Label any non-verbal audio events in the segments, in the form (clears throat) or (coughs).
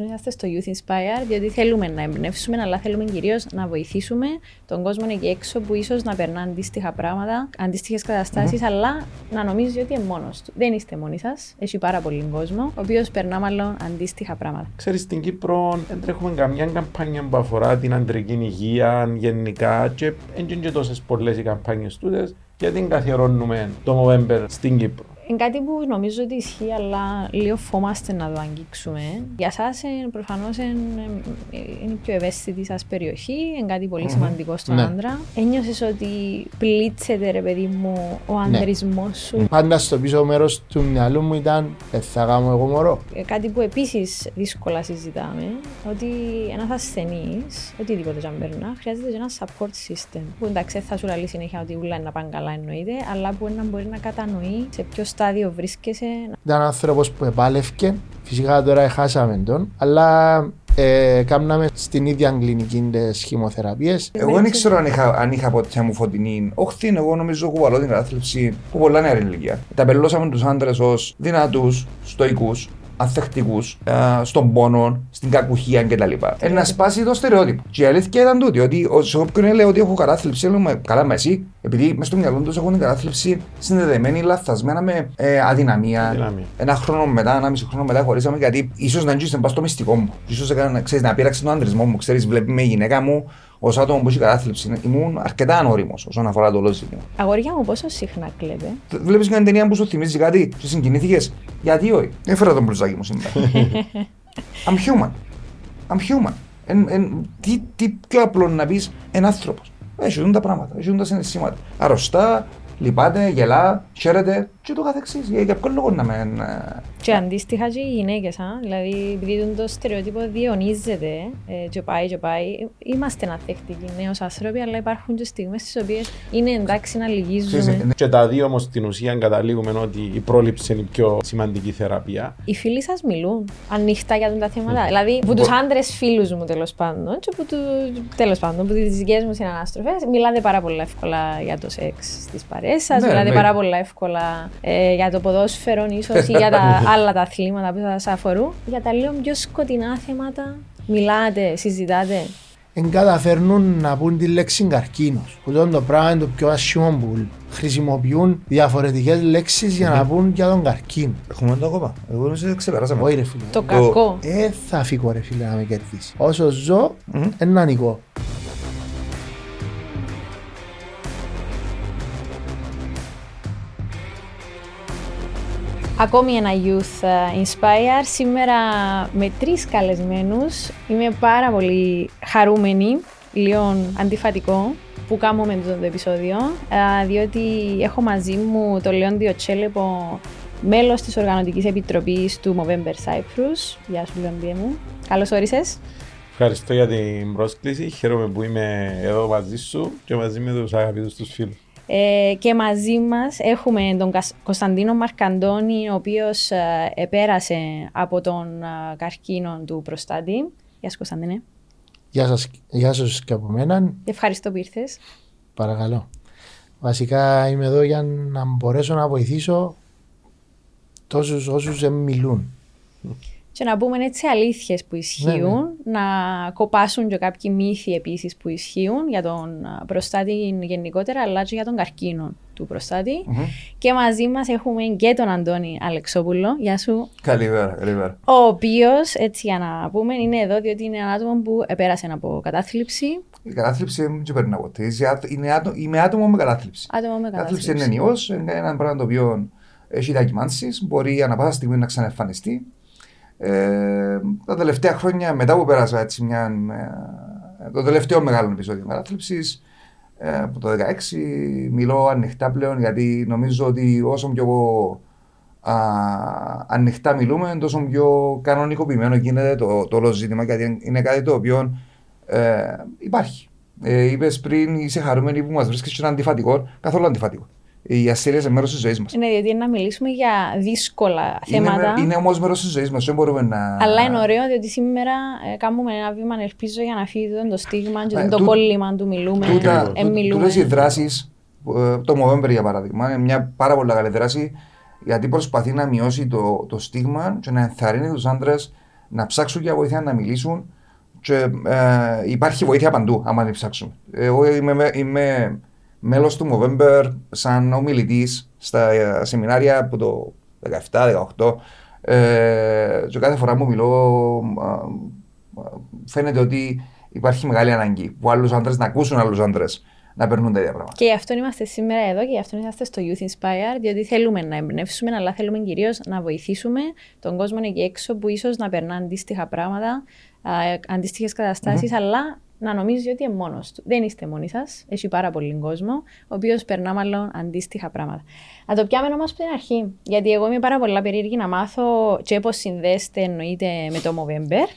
ευχαριστούμε που είστε στο Youth Inspire, διότι θέλουμε να εμπνεύσουμε, αλλά θέλουμε κυρίως να βοηθήσουμε τον κόσμο εκεί έξω που ίσως να περνά αντίστοιχα πράγματα, αντίστοιχες αλλά να νομίζεις ότι είναι μόνος του. Δεν είστε μόνοι σας. Έχει πάρα πολύ κόσμο, ο οποίος περνά μάλλον αντίστοιχα πράγματα. Ξέρεις, στην Κύπρο δεν τρέχουμε καμιά καμπάνια που αφορά την αντρική υγεία γενικά και δεν και τόσες πολλές οι καμπάνιες τούτες γιατί καθιερώνουμε το November στην Κύπρο. Είναι κάτι που νομίζω ότι ισχύει, αλλά λίγο φόμαστε να το αγγίξουμε. Για εσά, προφανώς είναι η πιο ευαίσθητη σας περιοχή, είναι κάτι πολύ mm-hmm. σημαντικό στον ναι. άντρα. Ένιωσες ότι πλήτσεται, ρε παιδί μου, ο ναι. ανδρισμός ναι. σου; Πάντα στο πίσω μέρος του μυαλού μου ήταν ε, θα κάνω εγώ μωρό. Ε, κάτι που επίσης δύσκολα συζητάμε, ότι ένας ασθενής, οτιδήποτε αν περνά, χρειάζεται ένα support system. Που εντάξει, θα σου λέει συνέχεια ότι ούλα είναι να πάνε καλά εννοείται, αλλά που να μπορεί να κατανοεί σε ποιο στάδιο βρίσκεσαι. Ήταν άνθρωπος που επάλευκε. Φυσικά τώρα χάσαμε τον, αλλά ε, κάμναμε στην ίδια κλινική τις χημοθεραπείες. Εγώ δεν ξέρω αν είχα, αν είχα ποτέ μου φωτεινή. Όχι, εγώ νομίζω κουβαλώ την κατάθλιψη που πολλά νέα ηλικία. Τα πελώσαμε τους άντρες ως δυνατούς, στοικούς, αθεκτικού, ε, στον πόνο, στην κακουχία κτλ. Ε, να σπάσει το στερεότυπο. Και η αλήθεια ήταν τούτη, ότι σε όποιον λέει ότι έχω κατάθλιψη, λέμε καλά με εσύ, επειδή μες στο μυαλό τους έχουν την κατάθλιψη συνδεδεμένη, λαθασμένα με ε, αδυναμία. αδυναμία. Ένα χρόνο μετά, ένα μισό χρόνο μετά χωρίσαμε, γιατί ίσως να αγγίσει στο μυστικό μου. σω να πείραξε τον άντρισμό μου, ξέρεις, βλέπεις με γυναίκα μου ως άτομο που έχει κατάθλιψη. Ήμουν αρκετά ανώριμος όσον αφορά το όλο ζήτημα. Αγόρια μου, πόσο συχνά κλέβε; Βλέπεις μια ταινία που σου θυμίζει κάτι, σου συγκινήθηκες; Γιατί όχι; Έφερα τον μπλουζάκι μου σήμερα. (laughs) I'm human. I'm human. Εν, εν, τι, τι πιο απλό να πεις ένα άνθρωπος. Έχει τα πράγματα, έχει τα συναισθήματα. Αρρωστά, λυπάται, γελά, χαίρεται και το καθεξής. Για ποιο λόγο να με... Και αντίστοιχα και οι γυναίκες, δηλαδή επειδή το στερεότυπο διονύζεται ε, και πάει και πάει, είμαστε αθεκτικοί νέοι ως άνθρωποι, αλλά υπάρχουν και στιγμές στις οποίες είναι εντάξει να λυγίζουμε. Και τα δύο όμως στην ουσία καταλήγουμε ότι η πρόληψη είναι η πιο σημαντική θεραπεία. Οι φίλοι σας μιλούν ανοιχτά για τα θέματα, δηλαδή που τους άντρες φίλους μου τέλος πάντων και που, του, τέλος πάντων, που τις δικές μου συνανάστροφες μιλάτε πάρα πολύ εύκολα για το σεξ στις παρέες σας, ναι, μιλάτε ναι. πάρα πολύ εύκολα ε, για το ποδόσφαιρο ίσως ή για τα (laughs) άλλα τα αθλήματα που σας αφορούν. Για τα λίγο πιο σκοτεινά θέματα μιλάτε, συζητάτε. Εν καταφέρνουν να πούν τη λέξη καρκίνος. Που το, το πράγμα είναι το πιο άσχημο που χρησιμοποιούν διαφορετικές λέξεις για να πούν για τον καρκίνο. Έχουμε το ακόμα. Εγώ δεν σε ξεπεράσαμε. Όχι, ρε φίλε. Το κακό. Ε, θα φύγω, ρε φίλε, να με κερδίσει. Όσο ζω, ένα νικό. Ακόμη ένα Youth ε, Inspire. Σήμερα με τρεις καλεσμένους. Είμαι πάρα πολύ χαρούμενη, λίγο αντιφατικό που κάνουμε το επεισόδιο, ε, διότι έχω μαζί μου τον Λεόντιο Τσέλεπο, μέλος της Οργανωτικής Επιτροπής του Movember Cyprus. Γεια σου Λεόντιε μου. Καλώς όρισες. Ευχαριστώ για την πρόσκληση. Χαίρομαι που είμαι εδώ μαζί σου και μαζί με τους αγαπητούς τους φίλους. Ε, και μαζί μας έχουμε τον Κωνσταντίνο Μαρκαντώνη, ο οποίος ε, επέρασε από τον ε, καρκίνο του προστάτη. Γεια σας Κωνσταντίνε. Γεια σας, γεια σας και από μένα. Ευχαριστώ που ήρθες. Παρακαλώ. Βασικά είμαι εδώ για να μπορέσω να βοηθήσω τόσους όσους μιλούν και να πούμε έτσι αλήθειες που ισχύουν, ναι, ναι. να κοπάσουν και κάποιοι μύθοι επίσης που ισχύουν για τον προστάτη γενικότερα, αλλά και για τον καρκίνο του προστατη Και μαζί μας έχουμε και τον Αντώνη Αλεξόπουλο. Γεια σου. Καλημέρα, καλημέρα. Ο οποίος, έτσι για να πούμε, είναι εδώ διότι είναι ένα άτομο που επέρασε από κατάθλιψη. Η κατάθλιψη δεν περνά ποτέ. Είμαι άτομο με κατάθλιψη. Άτομο με κατάθλιψη. Κατάθλιψη είναι ιό, είναι ένα πράγμα το οποίο έχει διακυμάνσεις, μπορεί ανά πάσα στιγμή να ξαναεμφανιστεί. Ε, τα τελευταία χρόνια, μετά που πέρασα έτσι μια, ε, το τελευταίο μεγάλο επεισόδιο κατάθλιψη, ε, από το 2016, μιλώ ανοιχτά πλέον γιατί νομίζω ότι όσο πιο α, ανοιχτά μιλούμε, τόσο πιο κανονικοποιημένο γίνεται το, το όλο ζήτημα γιατί είναι κάτι το οποίο ε, υπάρχει. Ε, Είπες πριν, είσαι χαρούμενη που μας βρίσκεις σε ένα αντιφατικό, καθόλου αντιφατικό η ασθένεια είναι μέρος της ζωής μας. Ναι, γιατί να μιλήσουμε για δύσκολα θέματα. Είναι, είναι όμως μέρος της ζωής μας, δεν μπορούμε να. Αλλά είναι ωραίο, διότι σήμερα ε, κάνουμε ένα βήμα, ελπίζω, για να φύγει το στίγμα και το κόλλημα του μιλούμε. Τούτα, ε, οι δράσεις, ε, το Movember για παράδειγμα, είναι μια πάρα πολύ καλή δράση γιατί προσπαθεί να μειώσει το, το στίγμα και να ενθαρρύνει τους άντρες να ψάξουν για βοήθεια να μιλήσουν. Και, ε, υπάρχει βοήθεια παντού, άμα δεν ψάξουν. Εγώ είμαι, είμαι μέλος του Movember σαν ομιλητής στα ε, σεμινάρια από το 17-18. Ε, και κάθε φορά που μιλώ, φαίνεται ότι υπάρχει μεγάλη ανάγκη που άλλους άντρες να ακούσουν άλλους άντρες να περνούν τα ίδια πράγματα. Και γι' αυτό είμαστε σήμερα εδώ και γι' αυτό είμαστε στο Youth Inspire, διότι θέλουμε να εμπνεύσουμε, αλλά θέλουμε κυρίως να βοηθήσουμε τον κόσμο εκεί έξω που ίσως να περνά αντίστοιχα πράγματα, αντίστοιχες αλλά να νομίζεις ότι είναι μόνος του. Δεν είστε μόνοι σας. Έχει πάρα πολύ κόσμο, ο οποίος περνά μάλλον αντίστοιχα πράγματα. Να το πιάμε όμως από την αρχή. Γιατί εγώ είμαι πάρα πολλά περίεργη να μάθω και πώς συνδέεται εννοείται με το Movember.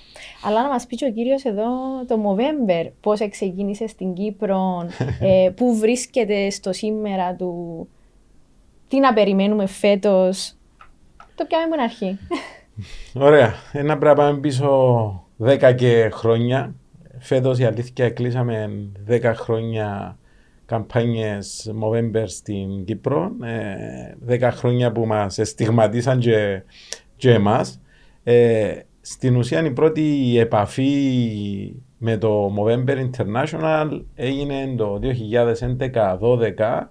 Αλλά να μας πει και ο κύριος εδώ το Movember, πώς ξεκίνησε στην Κύπρο, ε, (laughs) πού βρίσκεται στο σήμερα του, τι να περιμένουμε φέτος. Το πιάμε από την αρχή. Ωραία. Ένα πράγμα πάμε πίσω 10 και χρόνια Φέτος η αλήθεια κλείσαμε 10 χρόνια καμπάνιες Movember στην Κύπρο. 10 ε, χρόνια που μας στιγματίσαν και, και εμάς. Ε, στην ουσία η πρώτη επαφή με το Movember International έγινε το 2011-2012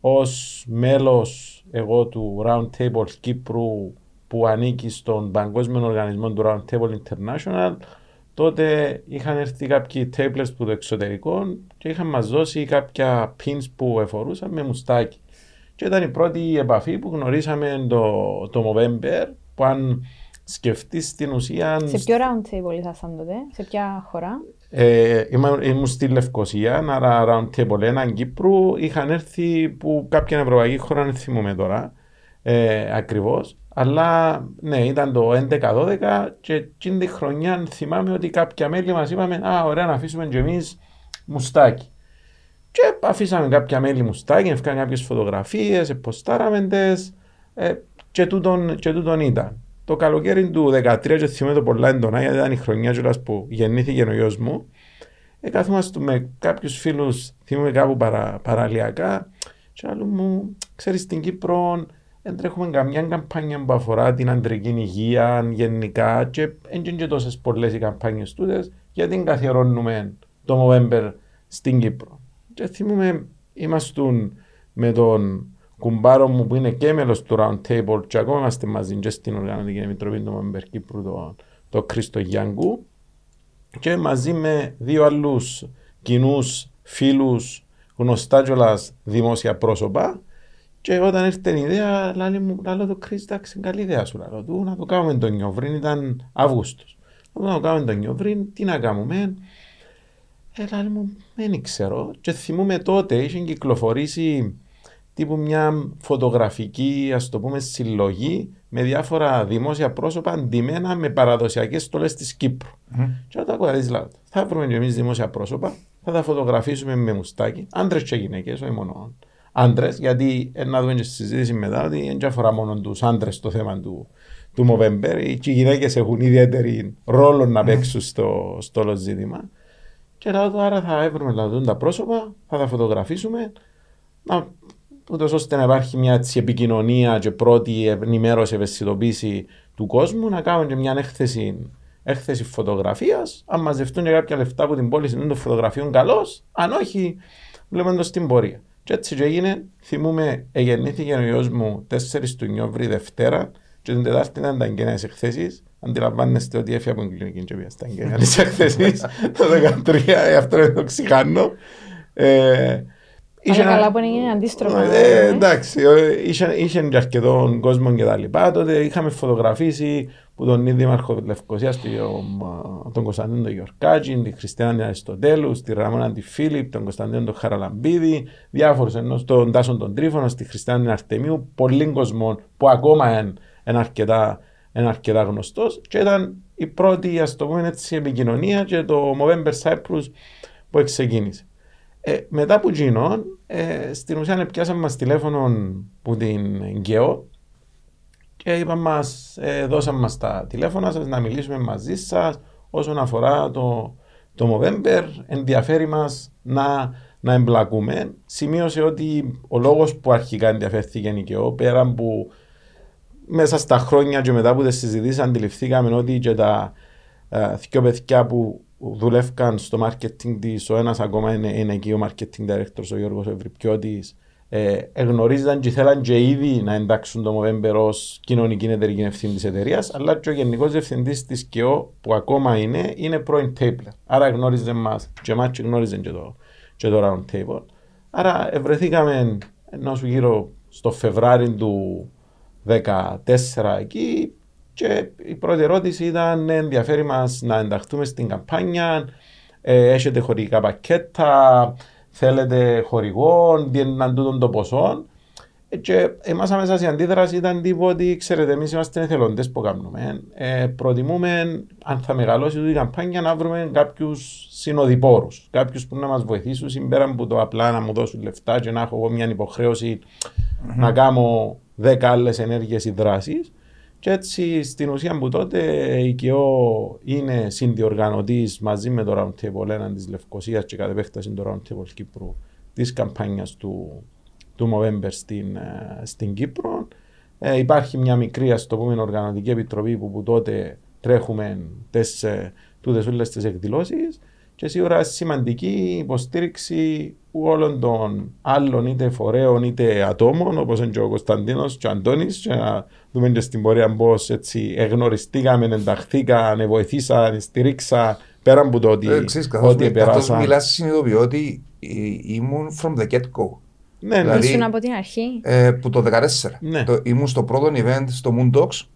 ως μέλος εγώ του Roundtable Κύπρου που ανήκει στον Παγκόσμιο Οργανισμό του Roundtable International τότε είχαν έρθει κάποιοι tablets που το εξωτερικό και είχαν μας δώσει κάποια pins που εφορούσαν με μουστάκι. Και ήταν η πρώτη επαφή που γνωρίσαμε το, το Movember που αν σκεφτείς στην ουσία. Σε ποιο round table ήσασταν τότε, σε ποια χώρα; Ε, ήμουν στη Λευκοσία, άρα round table έναν Κύπρου. Είχαν έρθει που κάποια ευρωπαϊκή χώρα, δεν θυμούμαι τώρα ε, ακριβώς. Αλλά ναι, ήταν το 11-12 και εκείνη τη χρονιά θυμάμαι ότι κάποια μέλη μας είπαμε Α, ωραία, να αφήσουμε και εμείς μουστάκι. Και αφήσαμε κάποια μέλη μουστάκι, έφυγαν κάποιες φωτογραφίες, εποστάραμε τες, ε, και, τούτον, και τούτον ήταν. Το καλοκαίρι του 2013, και θυμάμαι το πολλά έντονα, γιατί ήταν η χρονιά που γεννήθηκε ο γιος μου. Ε, καθόμαστε με κάποιους φίλους, θυμάμαι κάπου παρα, παραλιακά, και άλλο μου, ξέρεις στην Κύπρο δεν τρέχουμε καμιά καμπάνια που αφορά την αντρική υγεία γενικά και δεν είναι τόσες πολλές οι καμπάνιες τούτες γιατί καθιερώνουμε το November στην Κύπρο. Και θυμούμε, είμαστε με τον κουμπάρο μου που είναι και μέλος του Round Table και ακόμα είμαστε μαζί και στην Οργανωτική Επιτροπή του November Κύπρου, τον το Χρήστο Γιάνγκου και μαζί με δύο άλλους κοινούς φίλους γνωστά κιόλας δημόσια πρόσωπα και όταν ήρθε η ιδέα, λέει μου, λέω το Chris, εντάξει, καλή ιδέα σου, λέω του, να το κάνουμε τον Νιόβριν, ήταν Αύγουστος. Να το κάνουμε τον Νιόβριν, τι να κάνουμε. Ε, λέει μου, δεν ξέρω. Και θυμούμε τότε, είχε κυκλοφορήσει τύπου μια φωτογραφική, ας το πούμε, συλλογή με διάφορα δημόσια πρόσωπα αντιμένα με παραδοσιακές στολέ της Κύπρου. Mm. Και όταν ακούω, δηλαδή, θα βρούμε και εμείς δημόσια πρόσωπα, θα τα φωτογραφίσουμε με μουστάκι, άντρες και γυναίκες, όχι μόνο άντρες, γιατί ε, να δούμε και στη συζήτηση μετά ότι δεν αφορά μόνο τους άντρες το θέμα του, του Movember. Και οι γυναίκες έχουν ιδιαίτερη ρόλο να παίξουν στο, στο όλο ζήτημα. Και λέω άρα θα έβρουμε δηλαδή, τα πρόσωπα, θα τα φωτογραφίσουμε, να, ούτως ώστε να υπάρχει μια έτσι, επικοινωνία και πρώτη ενημέρωση, ευαισθητοποίηση του κόσμου, να κάνουμε και μια έκθεση, έκθεση φωτογραφίας. Αν μαζευτούν και κάποια λεφτά από την πόλη των φωτογραφιών, καλώς. Αν όχι, βλέπουμε το στην πορεία. Και έτσι και έγινε, θυμούμε, εγεννήθηκε ο γιος μου 4 του Νιόβρη Δευτέρα και την Τετάρτη ήταν τα εγγένειες εκθέσεις. Αντιλαμβάνεστε ότι έφυγε από την κλινική και πήγα στα εγγένειες (laughs) εκθέσεις το 2013, ε, αυτό δεν το ξεχάνω. Ε, Είχε καλά που είναι αντίστροφο. Ε, εντάξει, είχε, είχε και αρκετό κόσμο και τα λοιπά. Τότε είχαμε φωτογραφίσει που τον ίδιο Δήμαρχο Λευκοσίας, τον Κωνσταντίνο τον Γιορκάτζη, τη Χριστιανά Αριστοτέλου, τη Ραμόνα τη Φίλιπ, τον Κωνσταντίνο τον Χαραλαμπίδη, διάφορους ενώ τον Τάσον τον Τρίφωνο, τη Χριστιανά Αρτεμίου, πολλοί κόσμο που ακόμα είναι αρκετά, αρκετά γνωστός και ήταν η πρώτη ας το πούμε έτσι, επικοινωνία και το Movember Cyprus που ξεκίνησε. Ε, μετά από εκείνον, ε, στην ουσία πιάσαμε μας τηλέφωνο που την Γκέο και είπαμε μας, ε, δώσαμε μας τα τηλέφωνα σας να μιλήσουμε μαζί σας όσον αφορά το, το Movember. Ενδιαφέρει μας να, να εμπλακούμε. Σημείωσε ότι ο λόγος που αρχικά ενδιαφέρθηκε η ΚΕΟ, πέρα που μέσα στα χρόνια και μετά που τις συζητήσεις αντιληφθήκαμε ότι και τα ε, δύο παιδιά που δουλεύκαν στο marketing της, ο ένας ακόμα είναι, είναι εκεί ο marketing director, ο Γιώργος Ευρυπιώτης, ε, εγνωρίζαν και θέλαν και ήδη να εντάξουν το Movember ως κοινωνική εταιρική ευθύνη της εταιρείας, αλλά και ο γενικός διευθυντής της ΚΕΟ που ακόμα είναι, είναι πρώην Tabler. Άρα γνώριζε μας και εμάς και γνώριζε και το, και το Round Table. Άρα βρεθήκαμε ενώ σου γύρω στο Φεβράρι του 2014 εκεί και η πρώτη ερώτηση ήταν «Ναι, ενδιαφέρει μας να ενταχθούμε στην καμπάνια, ε, έχετε χορηγικά πακέτα, θέλετε χορηγό, τι είναι τούτο το ποσό. Ε, και εμάς αμέσως η αντίδραση ήταν τύπου ότι ξέρετε εμείς είμαστε εθελοντές που κάνουμε. Ε, προτιμούμε αν θα μεγαλώσει η καμπάνια να βρούμε κάποιους συνοδοιπόρους, κάποιους που να μας βοηθήσουν συμπέρα από το απλά να μου δώσουν λεφτά και να έχω εγώ μια υποχρέωση mm-hmm. να κάνω δέκα άλλες ενέργειες ή δράσεις. Και έτσι στην ουσία που τότε η ΚΕΟ είναι συνδιοργανωτής μαζί με το Roundtable έναν της Λευκοσίας και κατ' επέκταση το Roundtable Κύπρου της καμπάνιας του, του November στην, ε, στην Κύπρο. Ε, υπάρχει μια μικρή, ας το πούμε, οργανωτική επιτροπή που, που τότε τρέχουμε τις, ε, τούτες όλες τις εκδηλώσεις και σίγουρα σημαντική υποστήριξη όλων των άλλων είτε φορέων είτε ατόμων όπως είναι και ο Κωνσταντίνος και ο Αντώνης. Και να δούμε και στην πορεία πώς έτσι εγνωριστήκαμε, ενταχθήκαν, βοηθήσαν, στηρίξαν πέρα από το ότι, ε, ότι περάσαν. μιλάς συνειδητοποιώ ότι ήμουν from the get-go. Ναι, δηλαδή, ήσουν από την αρχή. Ε, που το 2014. Ναι. Το, ήμουν στο πρώτο event στο Moondogs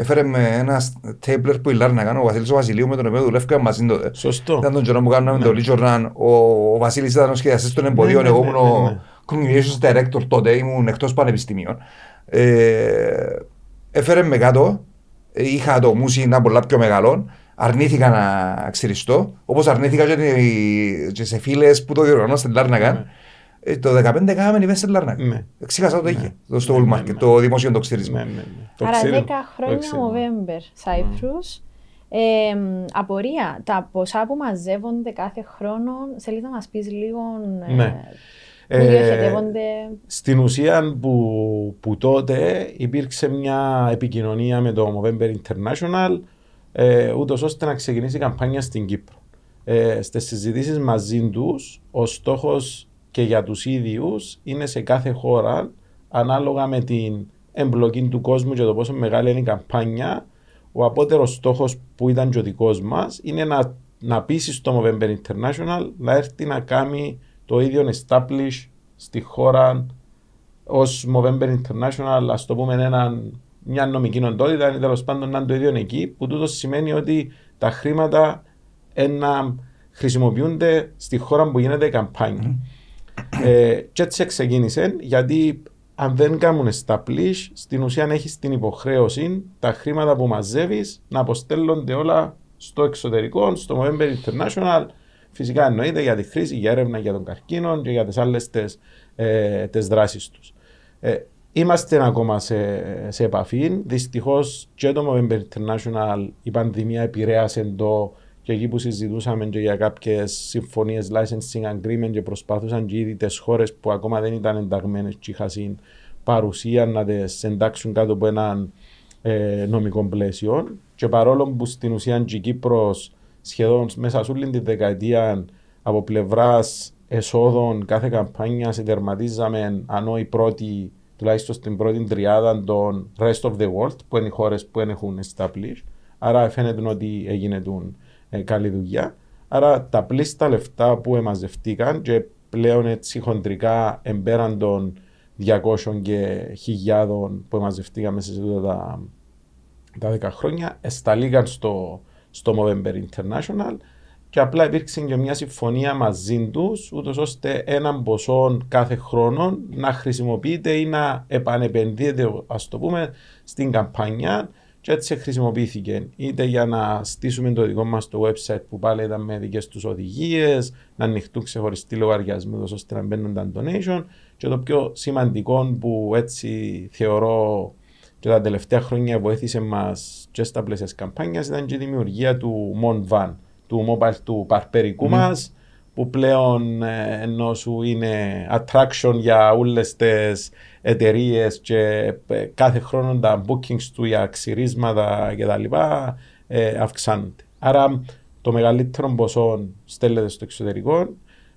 Έφερε με ένα τέμπλερ που η να κάνω, ο Βασίλης ο Βασιλείου με τον οποίο δουλεύκα μαζί τότε. Σωστό. Ήταν τον καιρό που κάναμε ναι. το Λίτσο Ραν. Ο, ο Βασίλης ήταν ο σχεδιαστής των εμποδιών, ναι, ναι, εγώ ήμουν ο ναι, communications director τότε, ήμουν εκτός πανεπιστημίων. Ε, έφερε με κάτω, είχα το μουσι να πολλά πιο μεγάλο, αρνήθηκα να ξυριστώ, όπως αρνήθηκα και σε φίλες που το διοργανώ στην Λάρνακα. Ε, το 2015 κάναμε event στην Λάρνακα. Ναι. Ξέχασα το είχε, το στο Wall Market, το δημόσιο το ξύρισμα. Άρα 10 χρόνια November, Cyprus. Ε, απορία, τα ποσά που μαζεύονται κάθε χρόνο, θέλεις να μας πεις λίγο ναι. ε, στην ουσία που, που τότε υπήρξε μια επικοινωνία με το Movember International ε, ούτως ώστε να ξεκινήσει η καμπάνια στην Κύπρο. Ε, στις συζητήσεις μαζί τους, ο στόχος και για τους ίδιους είναι σε κάθε χώρα ανάλογα με την εμπλοκή του κόσμου και το πόσο μεγάλη είναι η καμπάνια ο απότερος στόχος που ήταν και ο δικός μας είναι να, να πείσει στο Movember International να έρθει να κάνει το ίδιο establish στη χώρα ως Movember International, ας το πούμε έναν, μια νομική οντότητα, ή τέλος πάντων να είναι το ίδιο εκεί, που τούτος σημαίνει ότι τα χρήματα να χρησιμοποιούνται στη χώρα που γίνεται η καμπάνια. Ε, και έτσι ξεκίνησε, γιατί αν δεν κάνουν establish, στην ουσία έχεις την υποχρέωση τα χρήματα που μαζεύεις να αποστέλλονται όλα στο εξωτερικό, στο Movember International. Φυσικά εννοείται για τη χρήση, για έρευνα για τον καρκίνο και για τις άλλες ε, δράσεις τους. Ε, είμαστε ακόμα σε, σε επαφή. Δυστυχώς και το Movember International η πανδημία επηρέασε το και εκεί που συζητούσαμε και για κάποιες συμφωνίες licensing agreement και προσπάθουσαν και ήδη τις χώρες που ακόμα δεν ήταν ενταγμένες και είχαν παρουσία να τις εντάξουν κάτω από ένα ε, νομικό πλαίσιο. Και παρόλο που στην ουσία και η Κύπρος σχεδόν μέσα σε όλη τη δεκαετία από πλευράς εσόδων κάθε καμπάνια συντερματίζαμε ανώ η πρώτη, τουλάχιστον στην πρώτη τριάδα των rest of the world που είναι οι χώρες που έχουν established. Άρα φαίνεται ότι έγινε τον ε, καλή δουλειά. Άρα τα πλήστα λεφτά που εμαζευτήκαν και πλέον έτσι χοντρικά εμπέραν των 200 και χιλιάδων που εμαζευτήκαν μέσα σε τα, τα 10 χρόνια, εσταλήκαν στο, στο Movember International και απλά υπήρξε και μια συμφωνία μαζί τους, ούτως ώστε έναν ποσό κάθε χρόνο να χρησιμοποιείται ή να επανεπενδύεται, ας το πούμε, στην καμπάνια και έτσι χρησιμοποιήθηκε είτε για να στήσουμε το δικό μας το website που πάλι ήταν με δικές τους οδηγίες, να ανοιχτούν ξεχωριστοί λογαριασμοί ώστε να μπαίνουν τα donation. Και το πιο σημαντικό που έτσι θεωρώ και τα τελευταία χρόνια βοήθησε μας και στα πλαίσια καμπάνιας ήταν και η δημιουργία του Mon Van, του mobile του παρπερικού mm. μας, που πλέον ε, ενώ σου είναι attraction για όλες τις εταιρείες και ε, κάθε χρόνο τα bookings του για ξυρίσματα κτλ. Ε, αυξάνονται. Άρα το μεγαλύτερο ποσό στέλνεται στο εξωτερικό.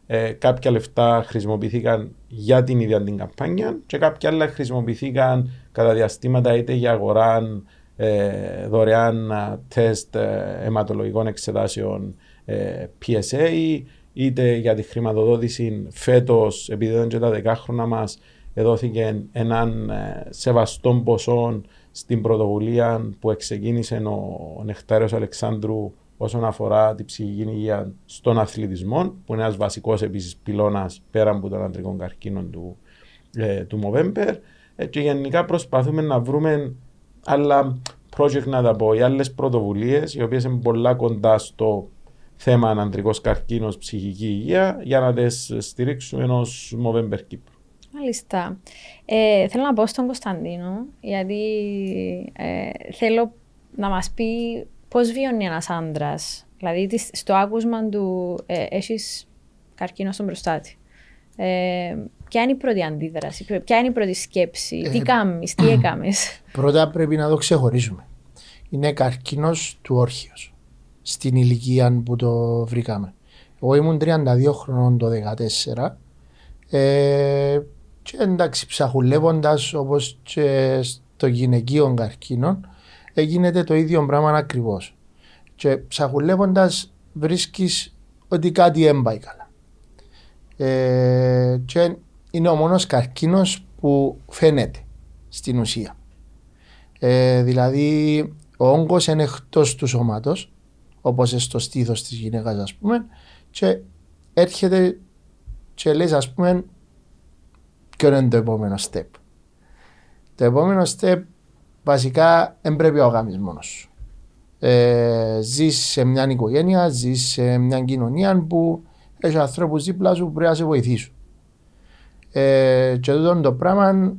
Ε, κάποια λεφτά χρησιμοποιήθηκαν για την ίδια την καμπάνια και κάποια άλλα χρησιμοποιήθηκαν κατά διαστήματα είτε για αγορά ε, δωρεάν τεστ ε, αιματολογικών εξετάσεων ε, PSA είτε για τη χρηματοδότηση φέτος, επειδή δεν και τα δεκάχρονα μας, δόθηκε έναν ε, σεβαστό ποσό στην πρωτοβουλία που ξεκίνησε ο Νεκτάριος Αλεξάνδρου όσον αφορά την ψυχική υγεία στον αθλητισμό, που είναι ένας βασικός επίσης πυλώνας πέρα από τον αντρικό καρκίνο του, ε, του Μοβέμπερ. Ε, και γενικά προσπαθούμε να βρούμε άλλα project να τα πω, οι άλλες πρωτοβουλίες, οι οποίες είναι πολλά κοντά στο θέμα αντρικός καρκίνος, ψυχική υγεία, για να τι στηρίξουμε ενός Μοβέμπερ Κύπρου. Μάλιστα. Ε, θέλω να πω στον Κωνσταντίνο, γιατί ε, θέλω να μας πει πώς βιώνει ένας άντρας. Δηλαδή, στο άκουσμα του ε, έχεις καρκίνο στον προστάτη. Ε, ποια είναι η πρώτη αντίδραση, ποια είναι η πρώτη σκέψη, τι ε, κάνεις, τι (clears throat) έκαμες. Πρώτα πρέπει να το ξεχωρίζουμε. Είναι καρκίνος του όρχιος, στην ηλικία που το βρήκαμε. Εγώ ήμουν 32 χρονών το 2014 ε, και εντάξει ψαχουλεύοντας όπως και στο γυναικείο καρκίνο γίνεται το ίδιο πράγμα ακριβώς. Και ψαχουλεύοντας βρίσκεις ότι κάτι έμπαει καλά. Ε, και είναι ο μόνος καρκίνος που φαίνεται στην ουσία. Ε, δηλαδή, ο όγκος είναι εκτός του σώματος, όπως στο στήθος της γυναίκας, ας πούμε, και έρχεται και λες, ας πούμε, ποιο είναι το επόμενο step. Το επόμενο step βασικά δεν πρέπει ο γάμις μόνος σου. Ε, ζεις σε μια οικογένεια, ζεις σε μια κοινωνία που έχει ανθρώπους δίπλα σου που πρέπει να σε βοηθήσουν. Ε, και τούτο το πράγμα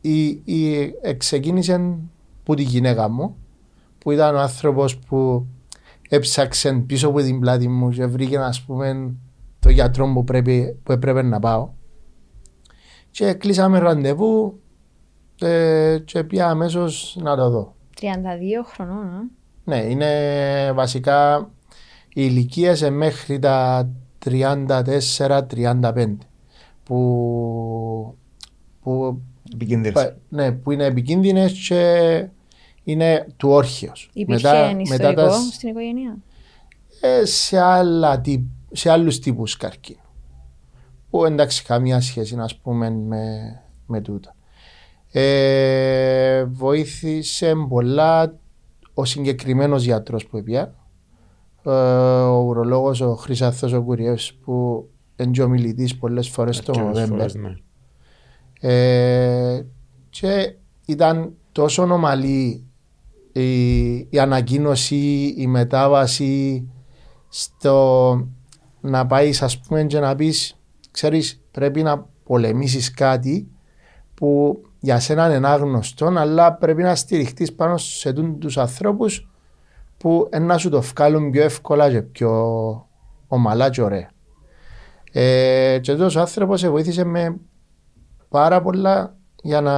η, η, ξεκίνησε που τη γυναίκα μου που ήταν ο άνθρωπος που έψαξε πίσω από την πλάτη μου και βρήκε ας πούμε το γιατρό που, πρέπει, που έπρεπε να πάω. Και κλείσαμε ραντεβού ε, και πια αμέσως να το δω. 32 χρονών, ε; Ναι, είναι βασικά οι ηλικίε μέχρι τα 34-35 που, που, ναι, που είναι επικίνδυνες και είναι του όρχιος. Υπήρχε μετά, μετά τα, στην οικογένεια; Ε, σε, άλλα, σε άλλους τύπους καρκίνου. Που εντάξει καμία σχέση να πούμε με, με τούτα. Ε, βοήθησε πολλά ο συγκεκριμένος γιατρός που έπια, ε, ο ουρολόγος ο Χρυσάθος ο Κουριεύς που είναι ο μιλητή πολλές φορές το Νοβέμπερ. Ναι. Ε, και ήταν τόσο ομαλή η, η ανακοίνωση, η μετάβαση στο να πάεις ας πούμε και να πεις, ξέρεις, πρέπει να πολεμήσεις κάτι που για σένα είναι άγνωστο, αλλά πρέπει να στηριχτείς πάνω σε τους ανθρώπους που να σου το βγάλουν πιο εύκολα και πιο ομαλά και ωραία. Ε, και ο άνθρωπος σε βοήθησε με πάρα πολλά για να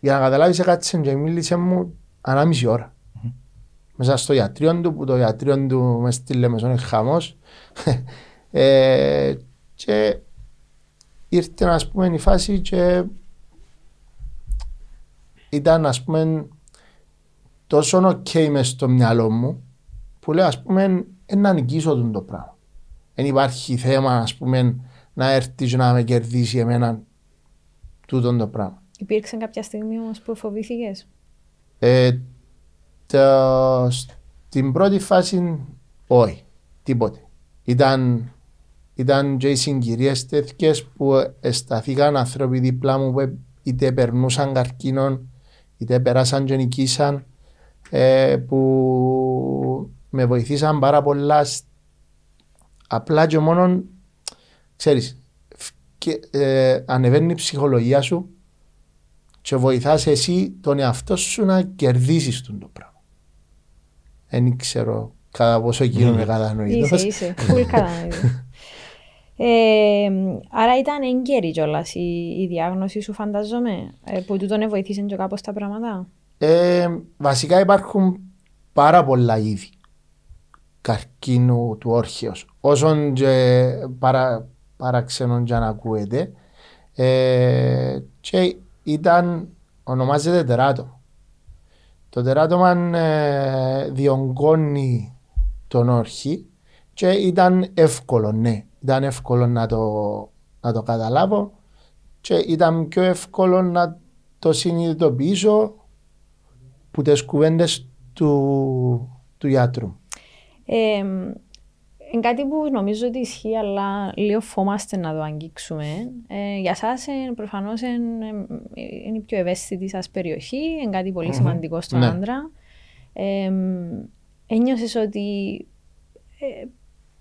για να καταλάβεις κάτι και μίλησε μου ανάμιση ώρα. Mm-hmm. Μέσα στο ιατρείο του, που το ιατρείο του μες στη Λεμεσόν είναι χαμός. ε, και ήρθε να πούμε η φάση και ήταν ας πούμε τόσο ok μες στο μυαλό μου που λέω ας πούμε να νικήσω τον το πράγμα. Δεν υπάρχει θέμα ας πούμε να έρθεις και να με κερδίσει εμένα τούτον το πράγμα. Υπήρξε κάποια στιγμή όμως που φοβήθηκες; Ε, το, στην πρώτη φάση όχι, τίποτε. Ήταν ήταν και οι συγκυρίες τέτοιες που σταθήκαν άνθρωποι δίπλα μου που είτε περνούσαν καρκίνο, είτε περάσαν και νικήσαν, ε, που με βοηθήσαν πάρα πολλά. Απλά και μόνο, ξέρεις, και, ε, ανεβαίνει η ψυχολογία σου και βοηθάς εσύ τον εαυτό σου να κερδίσεις τον το πράγμα. Δεν ξέρω κατά πόσο γίνομαι Ναι. Είσαι, κατανοητός. είσαι. Φουλ κατανοητός. (laughs) Ε, άρα ήταν έγκαιρη κιόλας η, η διάγνωση σου, φανταζόμαι, ε, που τούτον βοήθησε και κάπως τα πράγματα; Ε, βασικά υπάρχουν πάρα πολλά είδη καρκίνου του όρχεως. Όσον και παρα, παραξενών και αν ακούετε. Ε, και ήταν, ονομάζεται τεράτο. Το τεράτομα ε, διονγκώνει τον όρχη και ήταν εύκολο, ναι. Ήταν εύκολο να το, να το καταλάβω και ήταν πιο εύκολο να το συνειδητοποιήσω που τις κουβέντες του, του γιατρού. Ε, είναι κάτι που νομίζω ότι ισχύει, αλλά λίγο φόμαστε να το αγγίξουμε. Ε, για εσάς ε, προφανώς είναι, ε, είναι η πιο ευαίσθητη σας περιοχή, είναι κάτι πολύ σημαντικό στον Ναι. άντρα. Ε, ένιωσες ότι ε,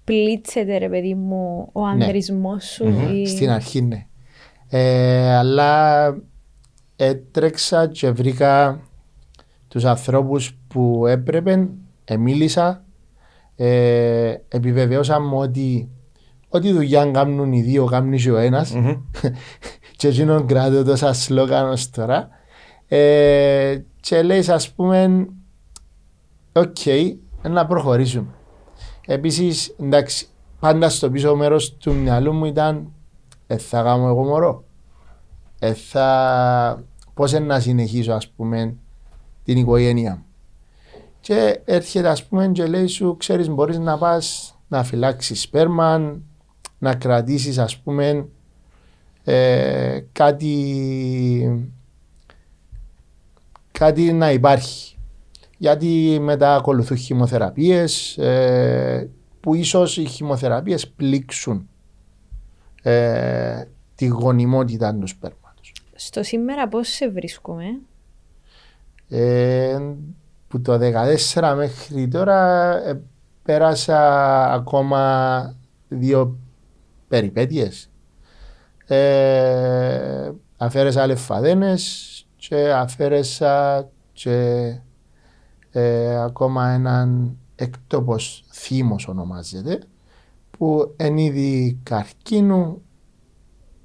πλήτσεται, ρε παιδί μου, ο ανδρισμός σου. ή- Στην αρχή ναι. Ε, αλλά έτρεξα και βρήκα τους ανθρώπους που έπρεπε, εμίλησα, ε, επιβεβαίωσα μου ότι ό,τι δουλειά κάνουν οι δύο, κάνει και ο ένας (laughs) και εκείνον κράτω το σαν σλόγαν ως τώρα ε, και λέει ας πούμε οκ, να προχωρήσουμε. Επίσης, εντάξει, πάντα στο πίσω μέρος του μυαλού μου ήταν ε, θα κάνω εγώ μωρό. Ε, θα... Πώς είναι να συνεχίσω ας πούμε την οικογένεια μου. Και έρχεται ας πούμε και λέει σου ξέρεις μπορείς να πας να φυλάξεις σπέρμα, να κρατήσεις ας πούμε ε, κάτι κάτι να υπάρχει. Γιατί μετά ακολουθούν χημοθεραπείες ε, που ίσως οι χημοθεραπείες πλήξουν ε, τη γονιμότητα του σπέρματος. Στο σήμερα πώς σε βρίσκουμε; Ε, που το 2014 μέχρι τώρα ε, πέρασα ακόμα δύο περιπέτειες. Ε, αφαίρεσα λεφαδένες και αφαίρεσα και ε, ακόμα έναν έκτοπος θύμος ονομάζεται που εν είδη καρκίνου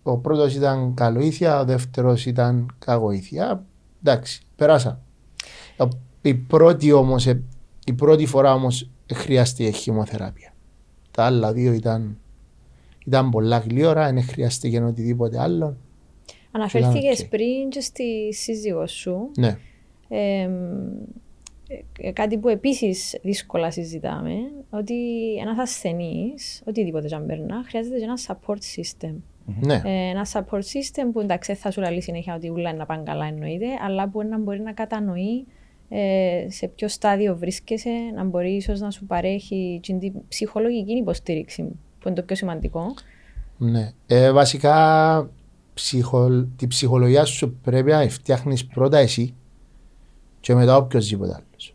ο πρώτος ήταν καλοήθεια, ο δεύτερος ήταν κακοήθεια. Εντάξει, περάσα. Η πρώτη όμως, ε, η πρώτη φορά όμως χρειάστηκε χημοθεραπεία. Τα άλλα δύο ήταν, ήταν πολλά γλύωρα, δεν χρειάστηκε οτιδήποτε άλλο. Αναφέρθηκες οκ. πριν και στη σύζυγό σου. Ναι. Ε, ε, κάτι που επίσης δύσκολα συζητάμε, ότι ένας ασθενής, οτιδήποτε και αν περνά, χρειάζεται και ένα support system. ναι. Ε, ένα support system που εντάξει δεν θα σου λέει συνέχεια ότι ούλα είναι να πάνε καλά εννοείται, αλλά που να μπορεί να κατανοεί ε, σε ποιο στάδιο βρίσκεσαι, να μπορεί ίσως να σου παρέχει την τη ψυχολογική υποστήριξη, που είναι το πιο σημαντικό. ναι. Ε, βασικά ψυχο, τη ψυχολογία σου πρέπει να φτιάχνεις πρώτα εσύ και μετά οποιοδήποτε άλλος.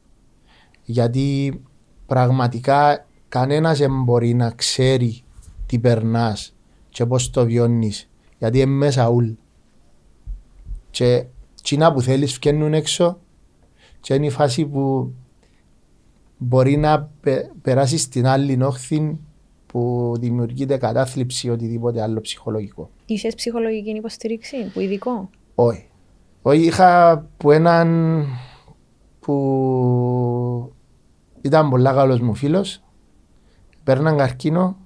Γιατί πραγματικά κανένας δεν μπορεί να ξέρει τι περνάς και πώς το βιώνεις. Γιατί είναι μέσα ούλ. Και τσίνα που θέλεις βγαίνουν έξω και είναι η φάση που μπορεί να πε, περάσεις στην άλλη όχθη που δημιουργείται κατάθλιψη ή οτιδήποτε άλλο ψυχολογικό. Είσαι ψυχολογική υποστήριξη, που ειδικό; Όχι. Όχι, είχα που έναν που ήταν πολλά καλός μου φίλος, παίρναν καρκίνο,